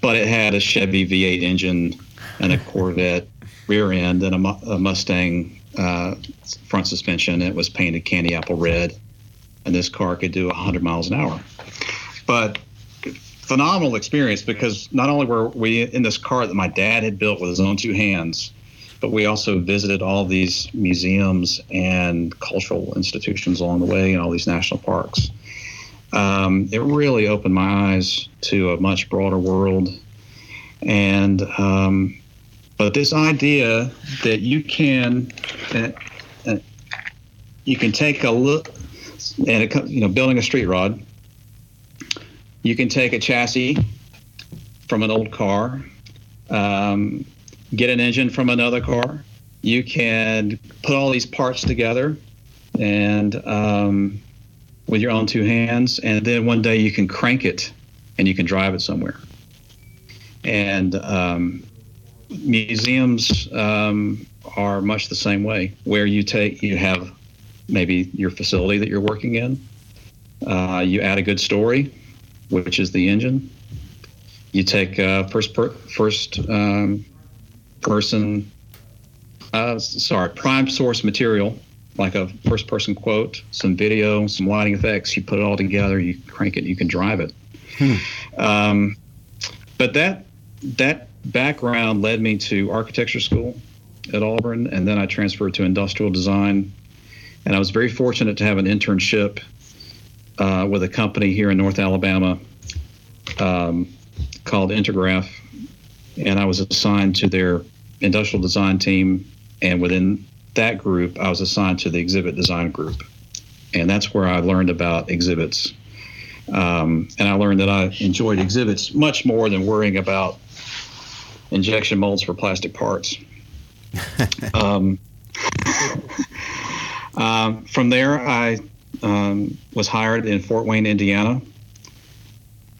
Speaker 4: But it had a Chevy V8 engine and a Corvette rear end and a, a Mustang uh, front suspension. It was painted candy apple red and this car could do 100 miles an hour. But phenomenal experience because not only were we in this car that my dad had built with his own two hands, but we also visited all these museums and cultural institutions along the way and all these national parks. Um, it really opened my eyes to a much broader world. And, um, but this idea that you can, uh, you can take a look, and it, you know, building a street rod, you can take a chassis from an old car, um, get an engine from another car. You can put all these parts together, and um, with your own two hands, and then one day you can crank it, and you can drive it somewhere. and um, museums um, are much the same way, where you take you have maybe your facility that you're working in, uh, you add a good story, which is the engine. You take uh, first per, first um, person, uh, sorry, prime source material like a first person quote, some video, some lighting effects. You put it all together, you crank it, you can drive it. Um, but that that background led me to architecture school at Auburn, and then I transferred to industrial design. And I was very fortunate to have an internship uh, with a company here in North Alabama um, called Intergraph, and I was assigned to their industrial design team. And within that group, I was assigned to the exhibit design group, and that's where I learned about exhibits. Um, and I learned that I enjoyed exhibits much more than worrying about injection molds for plastic parts. um, um, from there, I um, was hired in Fort Wayne, Indiana,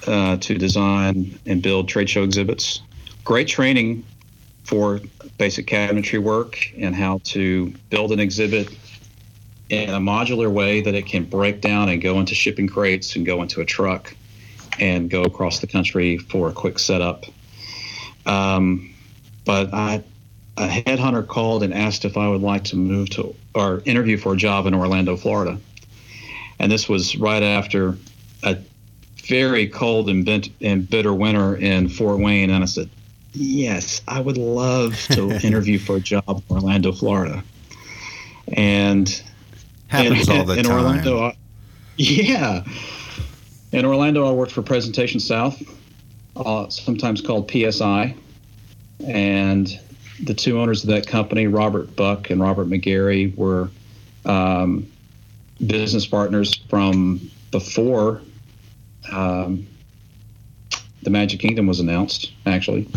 Speaker 4: uh, to design and build trade show exhibits. Great training for basic cabinetry work and how to build an exhibit in a modular way that it can break down and go into shipping crates and go into a truck and go across the country for a quick setup. Um, but I, a headhunter called and asked if I would like to move to or interview for a job in Orlando, Florida. And this was right after a very cold and, bent, and bitter winter in Fort Wayne. And I said, Yes, I would love to interview for a job in Orlando, Florida. And
Speaker 6: Happens
Speaker 4: in,
Speaker 6: all the
Speaker 4: in
Speaker 6: time.
Speaker 4: Orlando, I- yeah. In Orlando, I worked for Presentation South, uh, sometimes called PSI. And the two owners of that company, Robert Buck and Robert McGarry, were um, business partners from before um, the Magic Kingdom was announced, actually.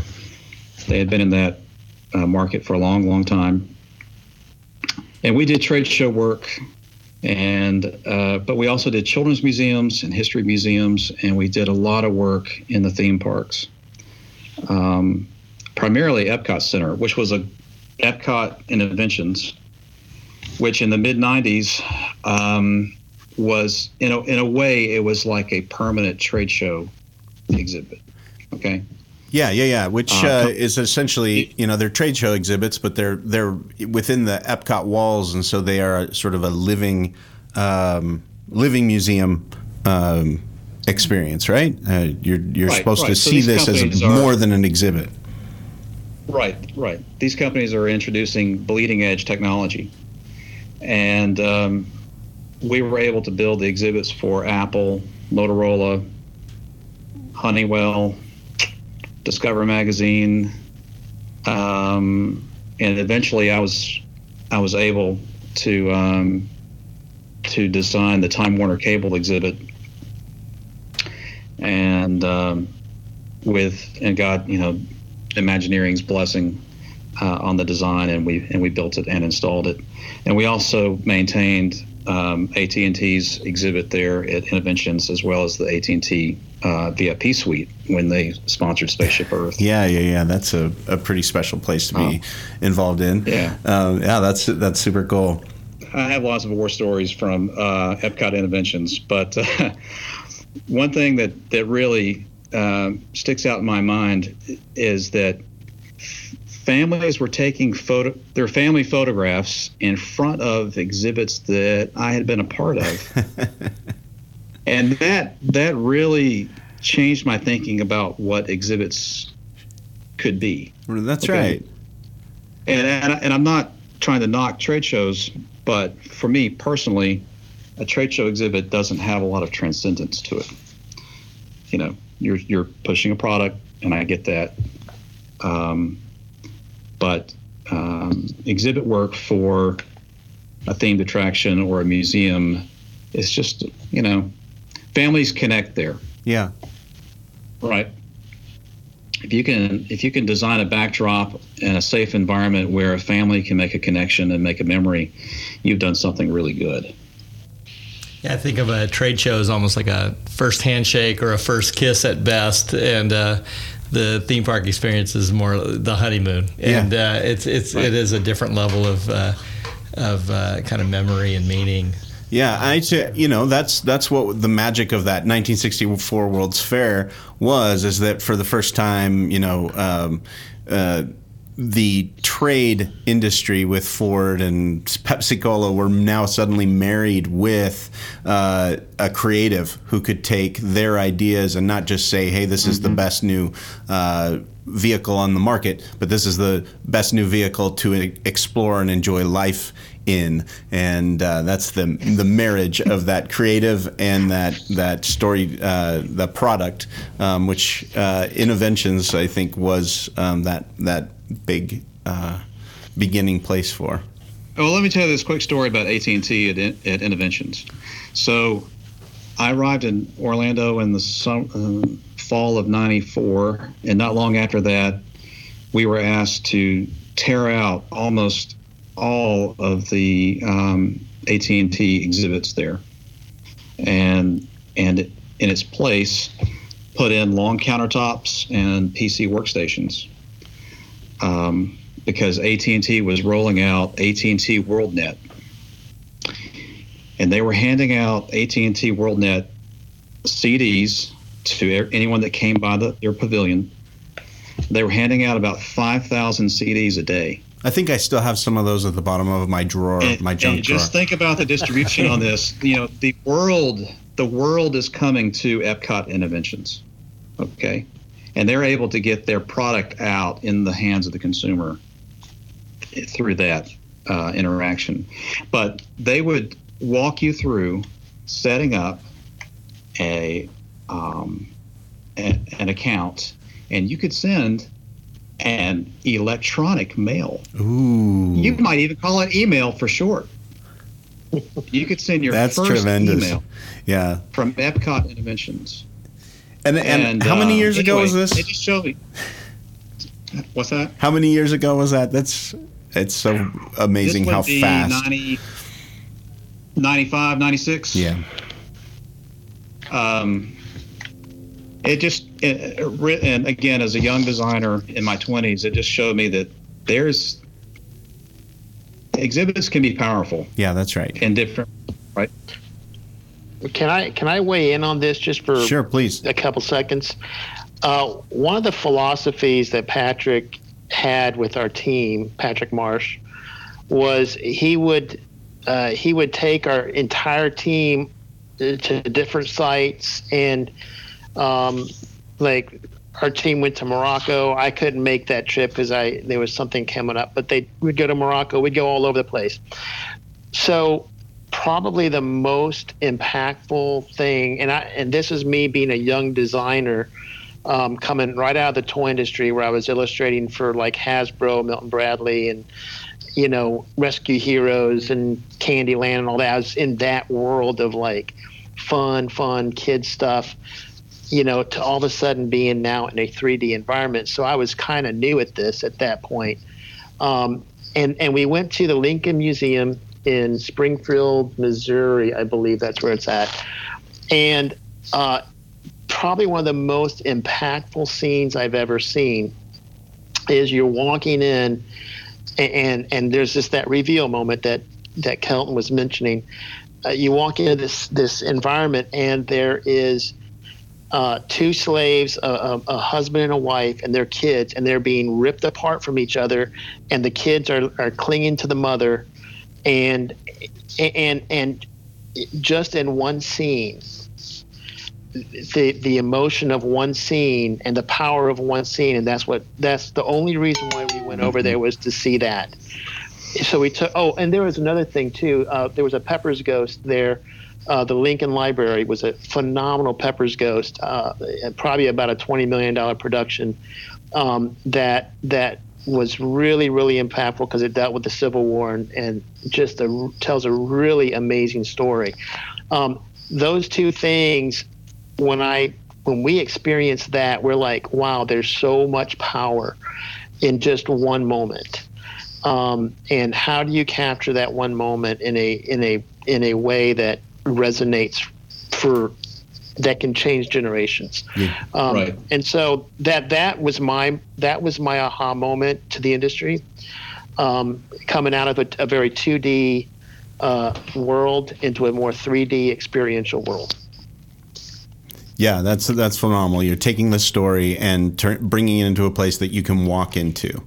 Speaker 4: They had been in that uh, market for a long, long time. And we did trade show work, and uh, but we also did children's museums and history museums, and we did a lot of work in the theme parks. Um, primarily Epcot Center, which was a Epcot Innoventions, which in the mid '90s um, was in a, in a way it was like a permanent trade show exhibit. Okay.
Speaker 6: Yeah, yeah, yeah. Which
Speaker 4: Uh,
Speaker 6: uh, is essentially, you know, they're trade show exhibits, but they're they're within the Epcot walls, and so they are sort of a living, um, living museum um, experience, right? Uh, you're you're
Speaker 4: Right,
Speaker 6: supposed to
Speaker 4: right. So
Speaker 6: see this as a,
Speaker 4: are-
Speaker 6: more than an exhibit.
Speaker 4: Right, right. These companies are introducing bleeding edge technology. And um, we were able to build the exhibits for Apple, Motorola, Honeywell, Discover Magazine. Um, and eventually I was I was able to um, to design the Time Warner Cable exhibit. And um, with and got you know Imagineering's blessing uh, on the design, and we and we built it and installed it, and we also maintained um, AT and T's exhibit there at Innoventions as well as the AT and T uh, VIP suite when they sponsored Spaceship Earth.
Speaker 6: Yeah, yeah, yeah. That's a, a pretty special place to be involved in.
Speaker 4: Yeah.
Speaker 6: um, yeah. That's that's super cool.
Speaker 4: I have lots of war stories from uh, Epcot Innoventions, but uh, one thing that that really um, sticks out in my mind is that families were taking photo their family photographs in front of exhibits that I had been a part of, and that that really changed my thinking about what exhibits could be.
Speaker 6: That's
Speaker 4: Okay.
Speaker 6: right.
Speaker 4: And, and and I'm not trying to knock trade shows, but for me personally, a trade show exhibit doesn't have a lot of transcendence to it. You know, you're you're pushing a product, and I get that. Um, but um, exhibit work for a themed attraction or a museum is just you know, families connect there
Speaker 6: Yeah.
Speaker 4: right if you can if you can design a backdrop and a safe environment where a family can make a connection and make a memory you've done something really good
Speaker 7: Yeah, I think of a trade show as almost like a first handshake or a first kiss at best. And uh, the theme park experience is more the honeymoon, and
Speaker 6: Yeah.
Speaker 7: uh, it's it's it is a different level of uh, of uh, kind of memory and meaning.
Speaker 6: Yeah, I you know that's that's what the magic of that 1964 World's Fair was is that for the first time, you know, um, uh, the trade industry with Ford and Pepsi Cola were now suddenly married with uh, a creative who could take their ideas and not just say, "Hey, this is the best new." Uh, vehicle on the market but this is the best new vehicle to explore and enjoy life in, and uh, that's the the marriage of that creative and that that story, uh, the product, um, which uh, I think was um, that that big uh, beginning place for.
Speaker 4: Well, let me tell you this quick story about AT and T at, at Innoventions. So, I arrived in Orlando in the um, fall of '94, and not long after that, we were asked to tear out almost all of the um, AT and T exhibits there, and and in its place, put in long countertops and PC workstations. Um, because AT&T was rolling out AT&T WorldNet, and they were handing out AT&T WorldNet CDs to anyone that came by the, their pavilion. They were handing out about 5,000 CDs a day.
Speaker 6: I think I still have some of those at the bottom of my drawer,
Speaker 4: And-
Speaker 6: my junk
Speaker 4: and
Speaker 6: drawer.
Speaker 4: just think about the distribution on this. You know, the world, the world is coming to Epcot Innoventions, Okay, and they're able to get their product out in the hands of the consumer through that uh, interaction. But they would walk you through setting up a um, a- an account, and you could send an electronic mail.
Speaker 6: Ooh,
Speaker 4: You might even call it email for short. You could send your
Speaker 6: that's
Speaker 4: first
Speaker 6: tremendous.
Speaker 4: email
Speaker 6: Yeah,
Speaker 4: from Epcot Innoventions.
Speaker 6: and and, how many
Speaker 4: uh,
Speaker 6: years ago was this?
Speaker 4: It just showed me. What's that?
Speaker 6: How many years ago was that? That's it's so amazing how fast.
Speaker 4: 90, 95, 96.
Speaker 6: Yeah.
Speaker 4: um, it just it, it and again as a young designer in my 20s it just showed me that there's exhibits can be powerful
Speaker 6: Yeah, that's right.
Speaker 4: and different right
Speaker 8: Can I can I weigh in on this just for
Speaker 6: Sure, please.
Speaker 8: a couple seconds? Uh, one of the philosophies that Patrick had with our team, Patrick Marsh, was he would uh, he would take our entire team uh, to different sites and um, like our team went to Morocco. I couldn't make that trip because I there was something coming up, but they would go to Morocco. We'd go all over the place. So probably the most impactful thing, and I and this is me being a young designer, um, coming right out of the toy industry where I was illustrating for like Hasbro, Milton Bradley, and you know Rescue Heroes and Candyland and all that. I was in that world of like fun, fun kid stuff. You know, to all of a sudden being now in a 3D environment. So I was kind of new at this at that point. Um, and and we went to the Lincoln Museum in Springfield, Missouri, I believe that's where it's at, and uh, probably one of the most impactful scenes I've ever seen is you're walking in, and and, and there's just that reveal moment that that Kelton was mentioning. Uh, you walk into this this environment, and there is uh, two slaves, a, a, a husband and a wife, and their kids, and they're being ripped apart from each other, and the kids are, are clinging to the mother, and and and just in one scene, the the emotion of one scene and the power of one scene, and that's what that's the only reason why we went over there was to see that. So we took. Oh, and there was another thing too. Uh, there was a Pepper's Ghost there. Uh, the Lincoln Library was a phenomenal Pepper's Ghost, uh, probably about a twenty million dollar production um, that that was really really impactful because it dealt with the Civil War and, and just a, tells a really amazing story. Um, those two things, when I when we experience that, we're like, wow, there's so much power in just one moment. Um, and how do you capture that one moment in a in a in a way that resonates for that can change generations. Um,
Speaker 4: Right.
Speaker 8: And so that that was my that was my aha moment to the industry, um, coming out of a, a very 2D uh, world into a more 3D experiential world.
Speaker 6: Yeah, that's that's phenomenal. You're taking the story and tur- bringing it into a place that you can walk into.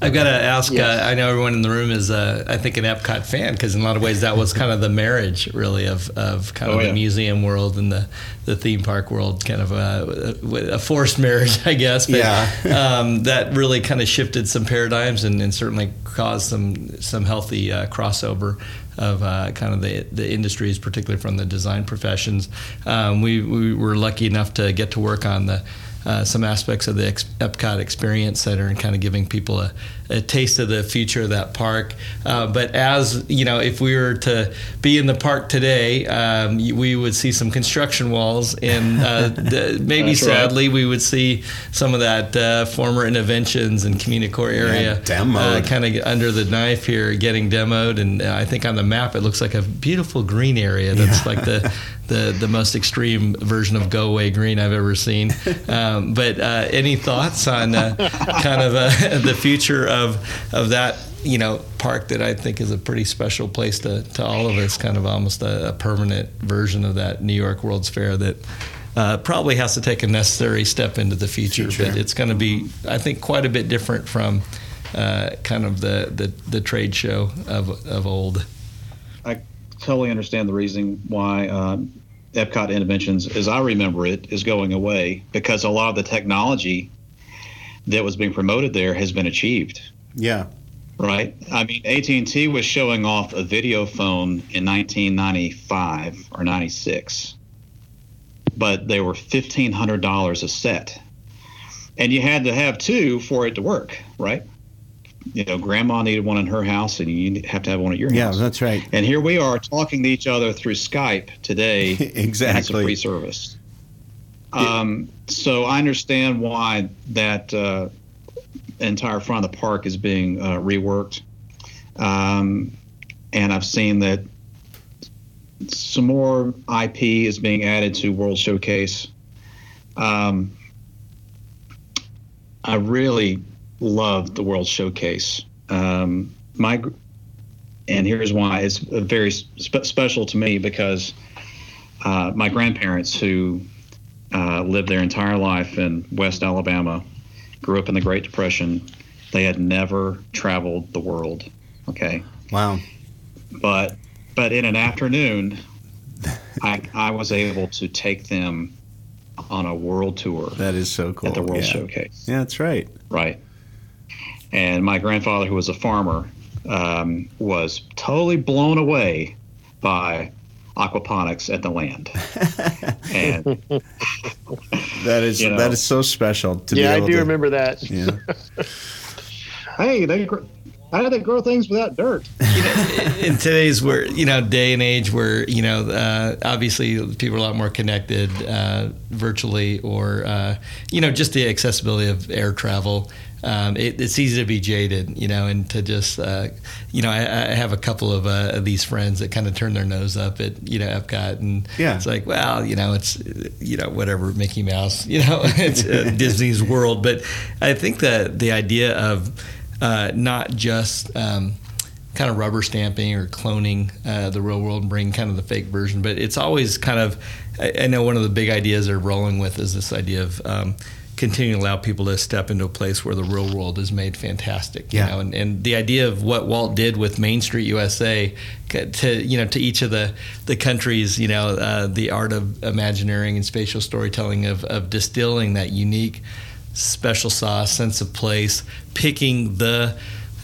Speaker 7: I've got to ask.
Speaker 8: Yes.
Speaker 7: Uh, I know everyone in the room is, uh, I think, an Epcot fan because in a lot of ways that was kind of the marriage, really, of, of kind of
Speaker 4: Oh,
Speaker 7: the
Speaker 4: yeah.
Speaker 7: museum world and the, the theme park world, kind of a, a forced marriage, I guess. But,
Speaker 6: Yeah.
Speaker 7: um, that really kind of shifted some paradigms and, and certainly caused some some healthy uh, crossover of uh, kind of the the industries, particularly from the design professions. Um, we we were lucky enough to get to work on the uh, some aspects of the Epcot Experience Center and kind of giving people a, a taste of the future of that park. Uh, but as you know, if we were to be in the park today, um, we would see some construction walls, and uh, the, maybe
Speaker 4: That's right.
Speaker 7: sadly we would see some of that uh, former Innoventions and CommuniCore area uh, kind of under the knife here, getting demoed. And uh, I think on the map it looks like a beautiful green area. That's like the the the most extreme version of go away green I've ever seen. Um, but uh, any thoughts on uh, kind of uh, the future of of that? You know, park that I think is a pretty special place to, to all of us, kind of almost a, a permanent version of that New York World's Fair that uh, probably has to take a necessary step into the future,
Speaker 6: Future.
Speaker 7: but it's going to be, I think, quite a bit different from uh, kind of the, the, the trade show of, of old.
Speaker 4: Totally understand the reasoning why um, Epcot Innoventions, as I remember it, is going away because a lot of the technology that was being promoted there has been achieved.
Speaker 6: Yeah.
Speaker 4: Right. I mean, AT and T was showing off a video phone in 1995 or 96, but they were fifteen hundred dollars a set, and you had to have two for it to work. Right. You know, Grandma needed one in her house, and you have to have one at your
Speaker 6: Yeah,
Speaker 4: house.
Speaker 6: Yeah, that's right.
Speaker 4: And here we are talking to each other through Skype today. exactly, It's a free service. Um, so I understand why that uh, entire front of the park is being uh, reworked. Um, and I've seen that some more IP is being added to World Showcase. Um, I really love the World Showcase. Um, my and here's why it's very spe- special to me because uh, my grandparents who uh, lived their entire life in West Alabama, grew up in the Great Depression. They had never traveled the world. Okay,
Speaker 6: Wow.
Speaker 4: but but in an afternoon, I I was able to take them on a world tour
Speaker 6: That is so cool.
Speaker 4: at the World
Speaker 6: yeah.
Speaker 4: Showcase.
Speaker 6: Yeah, that's right.
Speaker 4: Right. And my grandfather, who was a farmer, um, was totally blown away by aquaponics at the land. and
Speaker 6: That is
Speaker 4: You know.
Speaker 6: that is so special to be
Speaker 8: yeah, I do
Speaker 6: to.
Speaker 8: remember that.
Speaker 6: Yeah.
Speaker 4: hey, they how do they grow things without dirt?
Speaker 7: in today's where you know day and age where you know uh, obviously people are a lot more connected uh, virtually or uh, you know just the accessibility of air travel um, it, it's easy to be jaded you know and to just uh, you know I, I have a couple of, uh, of these friends that kind of turn their nose up at you know Epcot and
Speaker 6: Yeah.
Speaker 7: it's like well you know it's you know whatever Mickey Mouse you know it's uh, Disney's world but I think that the idea of uh, not just um, kind of rubber stamping or cloning uh, the real world and bring kind of the fake version. But it's always kind of, I, I know one of the big ideas they're rolling with is this idea of um, continuing to allow people to step into a place where the real world is made fantastic. You
Speaker 6: Yeah.
Speaker 7: know, and, and the idea of what Walt did with Main Street USA to you know to each of the the countries, you know, uh, the art of imagineering and spatial storytelling of of distilling that unique special sauce, sense of place, picking the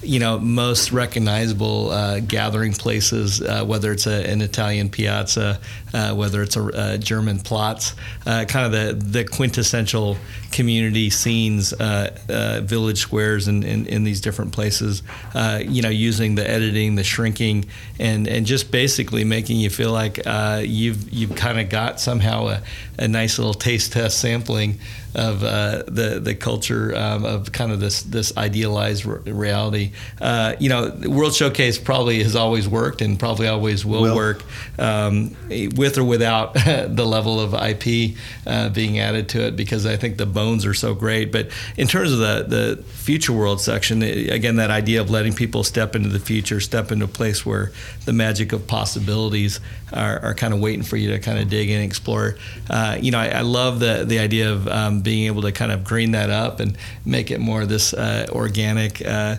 Speaker 7: you know most recognizable uh, gathering places, uh, whether it's a, an Italian piazza, uh, whether it's a, a German Platz, uh, kind of the the quintessential community scenes, uh, uh, village squares, in, in, in these different places. You know, using the editing, the shrinking, and and just basically making you feel like you've you've kind of got somehow a, a nice little taste test sampling of uh, the the culture um, of kind of this this idealized re- reality. Uh, you know, the World Showcase probably has always worked and probably always will,
Speaker 6: Will.
Speaker 7: work um, with or without the level of IP uh, being added to it because I think the bones are so great. But in terms of the the future world section, again, that idea of letting people step into the future, step into a place where the magic of possibilities are, are kind of waiting for you to kind of dig in and explore. Uh, you know, I, I love the the idea of um, being able to kind of green that up and make it more this uh, organic. Uh,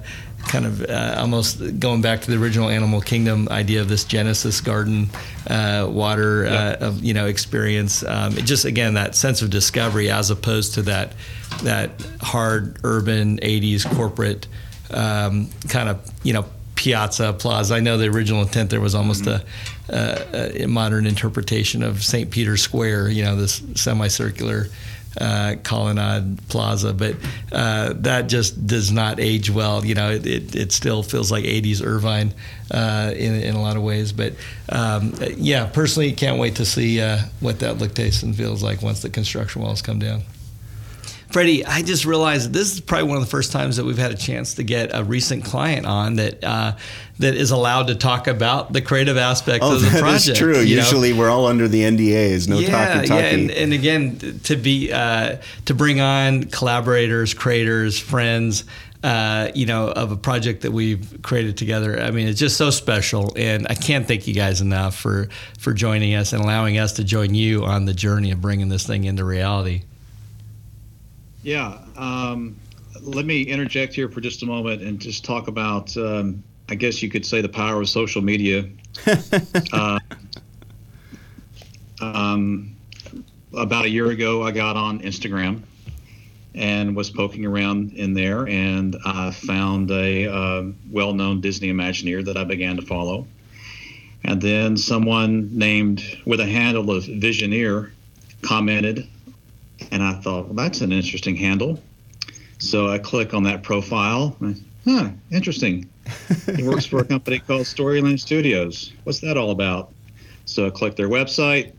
Speaker 7: kind of uh, almost going back to the original Animal Kingdom idea of this Genesis garden uh, water uh, of, you know experience. Um, it just again that sense of discovery as opposed to that that hard urban '80s corporate um, kind of you know piazza plaza. I know the original intent there was almost a, a, a modern interpretation of St. Peter's Square. You know this semicircular uh, Colonnade Plaza, but uh, that just does not age well. You know, it, it, it still feels like 80s Irvine uh, in, in a lot of ways. But um, yeah, personally, can't wait to see uh, what that look, tastes, and feels like once the construction walls come down. Freddie, I just realized this is probably one of the first times that we've had a chance to get a recent client on that uh, that is allowed to talk about the creative aspects
Speaker 6: Oh,
Speaker 7: of the
Speaker 6: that
Speaker 7: project.
Speaker 6: is true.
Speaker 7: you know?
Speaker 6: Usually we're all under the NDAs. No
Speaker 7: yeah,
Speaker 6: talkie
Speaker 7: yeah,
Speaker 6: talkie.
Speaker 7: and, and again, to be uh, to bring on collaborators, creators, friends, uh, you know, of a project that we've created together. I mean, it's just so special, and I can't thank you guys enough for for joining us and allowing us to join you on the journey of bringing this thing into reality.
Speaker 4: Yeah. Um, let me interject here for just a moment and just talk about, um, I guess you could say, the power of social media. uh, um, about a year ago, I got on Instagram and was poking around in there, and I found a uh, well known Disney Imagineer that I began to follow. And then someone named with a handle of Visioneer commented and I thought, well, that's an interesting handle. So I click on that profile. Huh, interesting. He works for a company called Storyland Studios. What's that all about? So I click their website,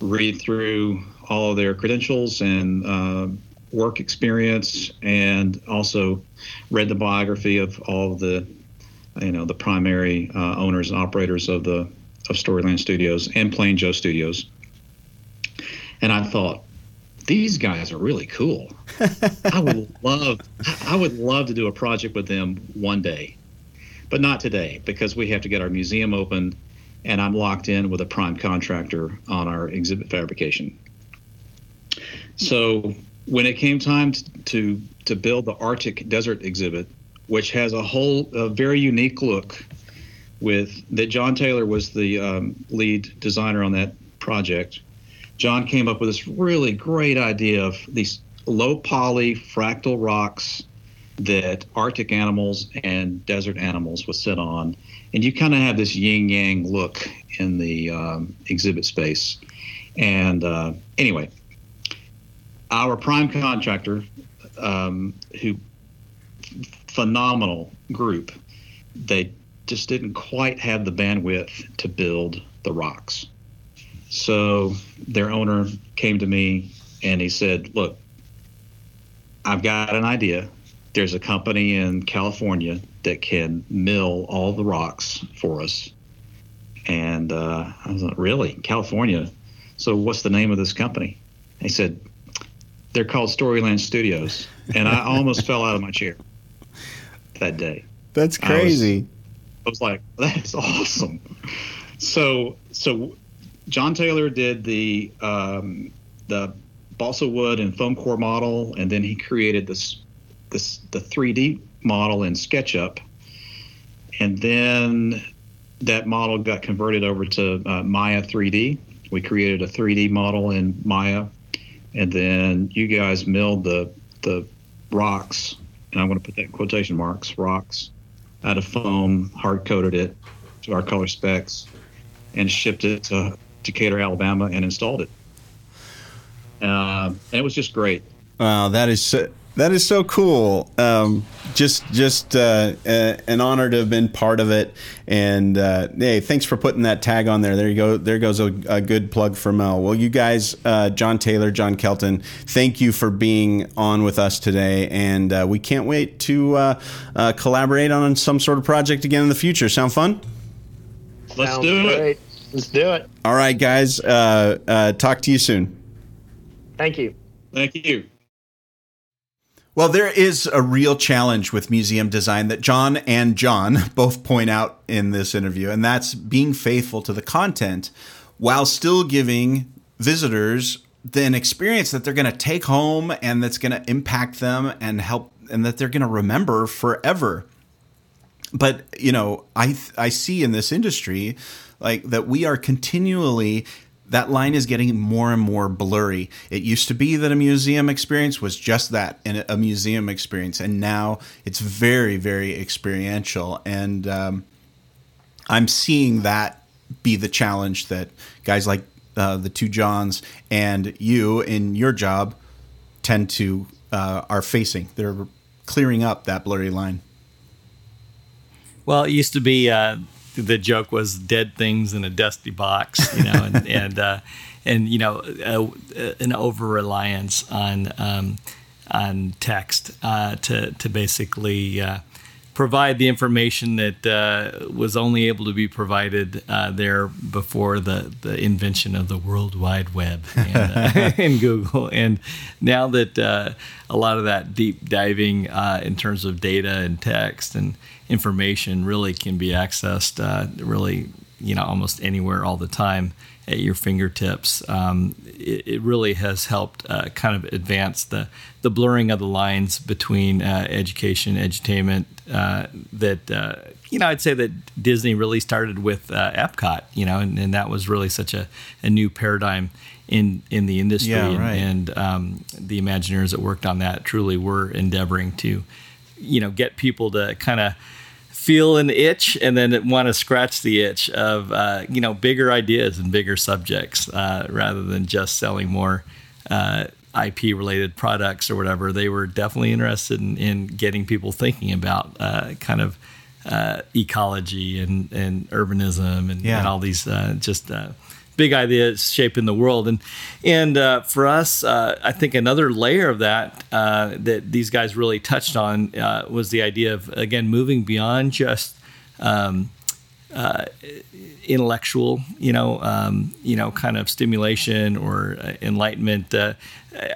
Speaker 4: read through all of their credentials and uh, work experience, and also read the biography of all of the, you know, the primary uh, owners and operators of the of Storyland Studios and Plain Joe Studios. And I thought, these guys are really cool. I would love I would love to do a project with them one day. But not today because we have to get our museum open and I'm locked in with a prime contractor on our exhibit fabrication. So when it came time to to, to build the Arctic Desert exhibit, which has a whole a very unique look with that John Taylor was the um, lead designer on that project. John came up with this really great idea of these low poly fractal rocks that Arctic animals and desert animals would sit on. And you kind of have this yin yang look in the um, exhibit space. And uh, anyway, our prime contractor, um, who phenomenal group, they just didn't quite have the bandwidth to build the rocks. So their owner came to me and he said, Look, I've got an idea. There's a company in California that can mill all the rocks for us. And uh, I was like, Really? California? So what's the name of this company? He said, They're called Storyland Studios. And I almost fell out of my chair that day.
Speaker 6: That's
Speaker 4: I was-
Speaker 6: crazy.
Speaker 4: I was like, that's awesome. So, so John Taylor did the um, the balsa wood and foam core model, and then he created this this the 3D model in SketchUp, and then that model got converted over to uh, Maya 3D. We created a 3D model in Maya, and then you guys milled the the rocks, and I'm going to put that in quotation marks, rocks, out of foam, hard coated it to our color specs, and shipped it to Decatur, Alabama, and installed it. Uh, and it was just great.
Speaker 6: Wow, that is so, That is so cool. Um, just just uh, uh, an honor to have been part of it. And uh, hey, thanks for putting that tag on there. There you go. There goes a, a good plug for Mel. Well, you guys, uh, John Taylor, John Kelton, thank you for being on with us today. And uh, we can't wait to uh, uh, collaborate on some sort of project again in the future. Sound fun?
Speaker 4: Let's
Speaker 8: Sounds
Speaker 4: do it.
Speaker 8: great. Let's do it.
Speaker 6: All right, guys. Uh, uh, talk to you soon.
Speaker 8: Thank you.
Speaker 4: Thank you.
Speaker 6: Well, there is a real challenge with museum design that John and John both point out in this interview, and that's being faithful to the content while still giving visitors an experience that they're going to take home and that's going to impact them and help and that they're going to remember forever. But, you know, I I see in this industry like that we are continually that line is getting more and more blurry. It used to be that a museum experience was just that, a museum experience, and now it's very, very experiential. And um, I'm seeing that be the challenge that guys like uh, the two Johns and you in your job tend to uh, are facing. They're clearing up that blurry line.
Speaker 7: Well, it used to be uh, the joke was dead things in a dusty box, you know, and and, uh, and you know uh, an over reliance on um, on text uh, to to basically uh, provide the information that uh, was only able to be provided uh, there before the, the invention of the World Wide Web and, uh, and Google. And now that uh, a lot of that deep diving uh, in terms of data and text and information really can be accessed uh, really, you know, almost anywhere all the time at your fingertips. Um, it, it, really has helped uh, kind of advance the, the blurring of the lines between uh, education, edutainment. Uh, that uh, you know, I'd say that Disney really started with uh, Epcot, you know, and, and, that was really such a, a new paradigm in in the industry.
Speaker 6: Yeah, right.
Speaker 7: And, and um, the Imagineers that worked on that truly were endeavoring to, you know, get people to kind of feel an itch and then want to scratch the itch of uh, you know bigger ideas and bigger subjects uh, rather than just selling more uh, IP related products or whatever. They were definitely interested in, in getting people thinking about uh, kind of uh, ecology and, and urbanism and,
Speaker 6: Yeah.
Speaker 7: and all these uh, just big ideas shaping the world. And and uh, for us, uh, I think another layer of that uh, that these guys really touched on uh, was the idea of again moving beyond just. Um, uh, intellectual, you know, um, you know, kind of stimulation or uh, enlightenment. Uh,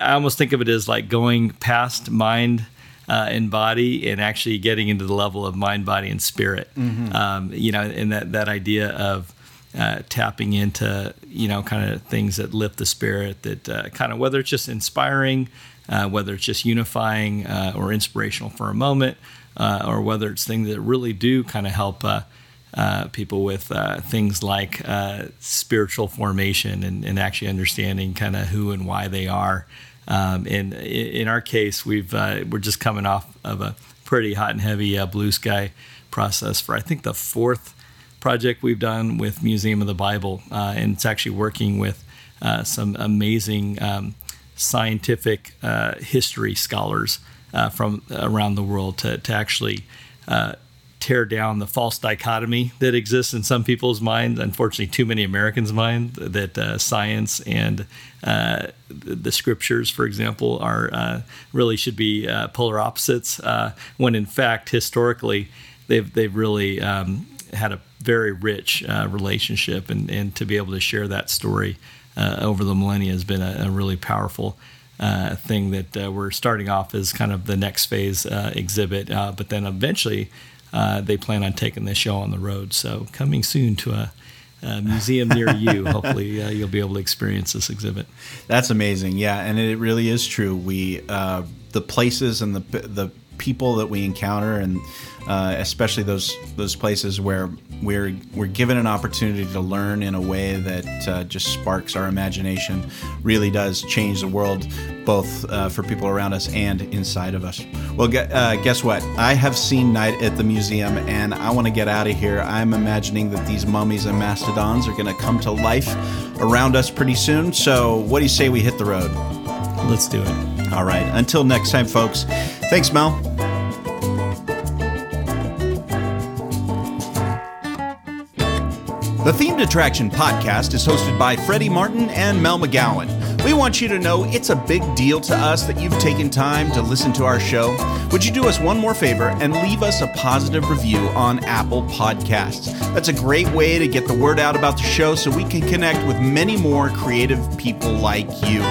Speaker 7: I almost think of it as like going past mind uh, and body and actually getting into the level of mind, body, and spirit. Um, you know, and that that idea of uh, tapping into you know kind of things that lift the spirit that uh, kind of whether it's just inspiring uh, whether it's just unifying uh, or inspirational for a moment uh, or whether it's things that really do kind of help uh, people with things like spiritual formation and, and actually understanding kind of who and why they are. Um, and in our case we've we're just coming off of a pretty hot and heavy blue sky process for I think the fourth project we've done with Museum of the Bible, uh, and it's actually working with uh, some amazing um, scientific uh, history scholars uh, from around the world to, to actually uh, tear down the false dichotomy that exists in some people's minds. Unfortunately, too many Americans' minds, that uh, science and uh, the, scriptures, for example, are uh, really should be uh, polar opposites. When in fact, historically, they've they've really um, had a very rich uh, relationship, and, and to be able to share that story uh, over the millennia has been a, a really powerful uh, thing that uh, we're starting off as kind of the next phase uh, exhibit, uh, but then eventually uh, they plan on taking this show on the road. So coming soon to a, a museum near you. Hopefully, uh, you'll be able to experience this exhibit.
Speaker 6: That's amazing. Yeah, and it really is true. We uh, the places and the the people that we encounter, and uh, especially those those places where we're we're given an opportunity to learn in a way that uh, just sparks our imagination, really does change the world, both uh, for people around us and inside of us. Well, gu- uh, guess what? I have seen Night at the museum, and I want to get out of here. I'm imagining that these mummies and mastodons are going to come to life around us pretty soon. So, what do you say we hit the road?
Speaker 7: Let's do it.
Speaker 6: All right. Until next time, folks. Thanks, Mel. The Themed Attraction podcast is hosted by Freddy Martin and Mel McGowan. We want you to know it's a big deal to us that you've taken time to listen to our show. Would you do us one more favor and leave us a positive review on Apple Podcasts? That's a great way to get the word out about the show so we can connect with many more creative people like you.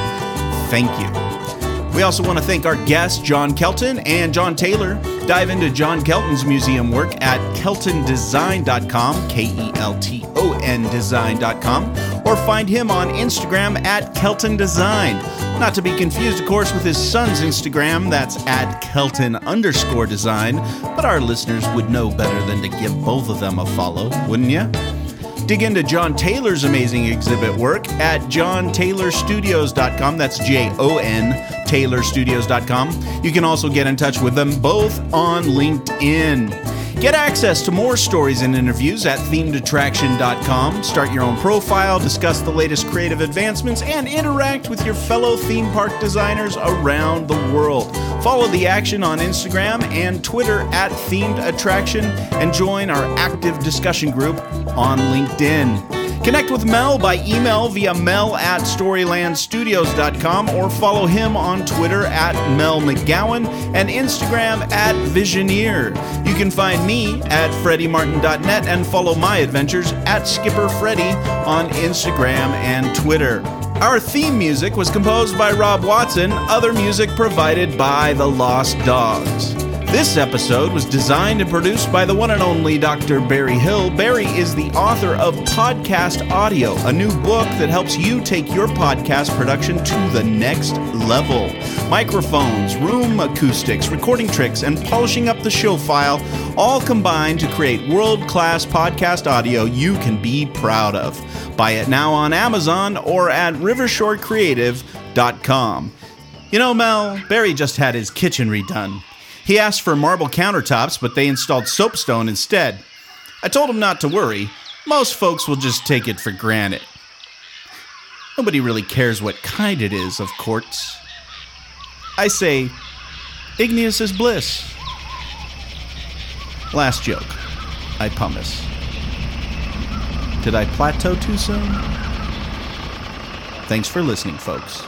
Speaker 6: Thank you. We also want to thank our guests, John Kelton and Jon Taylor. Dive into John Kelton's museum work at keltondesign.com, K E L T O N design.com, or find him on Instagram at Kelton Design. Not to be confused, of course, with his son's Instagram, that's at Kelton underscore design, but our listeners would know better than to give both of them a follow, wouldn't you? Dig into Jon Taylor's amazing exhibit work at jontaylorstudios.com. That's J O N taylorstudios.com. You can also get in touch with them both on LinkedIn. Get access to more stories and interviews at themedattraction.com. Start your own profile, discuss the latest creative advancements, and interact with your fellow theme park designers around the world. Follow the action on Instagram and Twitter at themedattraction and join our active discussion group on LinkedIn. Connect with Mel by email via mel at storylandstudios.com or follow him on Twitter at Mel McGowan and Instagram at Visioneer. You can find me at freddymartin.net and follow my adventures at Skipper Freddy on Instagram and Twitter. Our theme music was composed by Rob Watson, other music provided by The Lost Dogs. This episode was designed and produced by the one and only Dr. Barry Hill. Barry is the author of Podcast Audio, a new book that helps you take your podcast production to the next level. Microphones, room acoustics, recording tricks, and polishing up the show file all combine to create world class podcast audio you can be proud of. Buy it now on Amazon or at rivershorecreative.com. You know, Mel, Barry just had his kitchen redone. He asked for marble countertops, but they installed soapstone instead. I told him not to worry. Most folks will just take it for granted. Nobody really cares what kind it is of quartz. I say, igneous is bliss. Last joke, I promise. Did I plateau too soon? Thanks for listening, folks.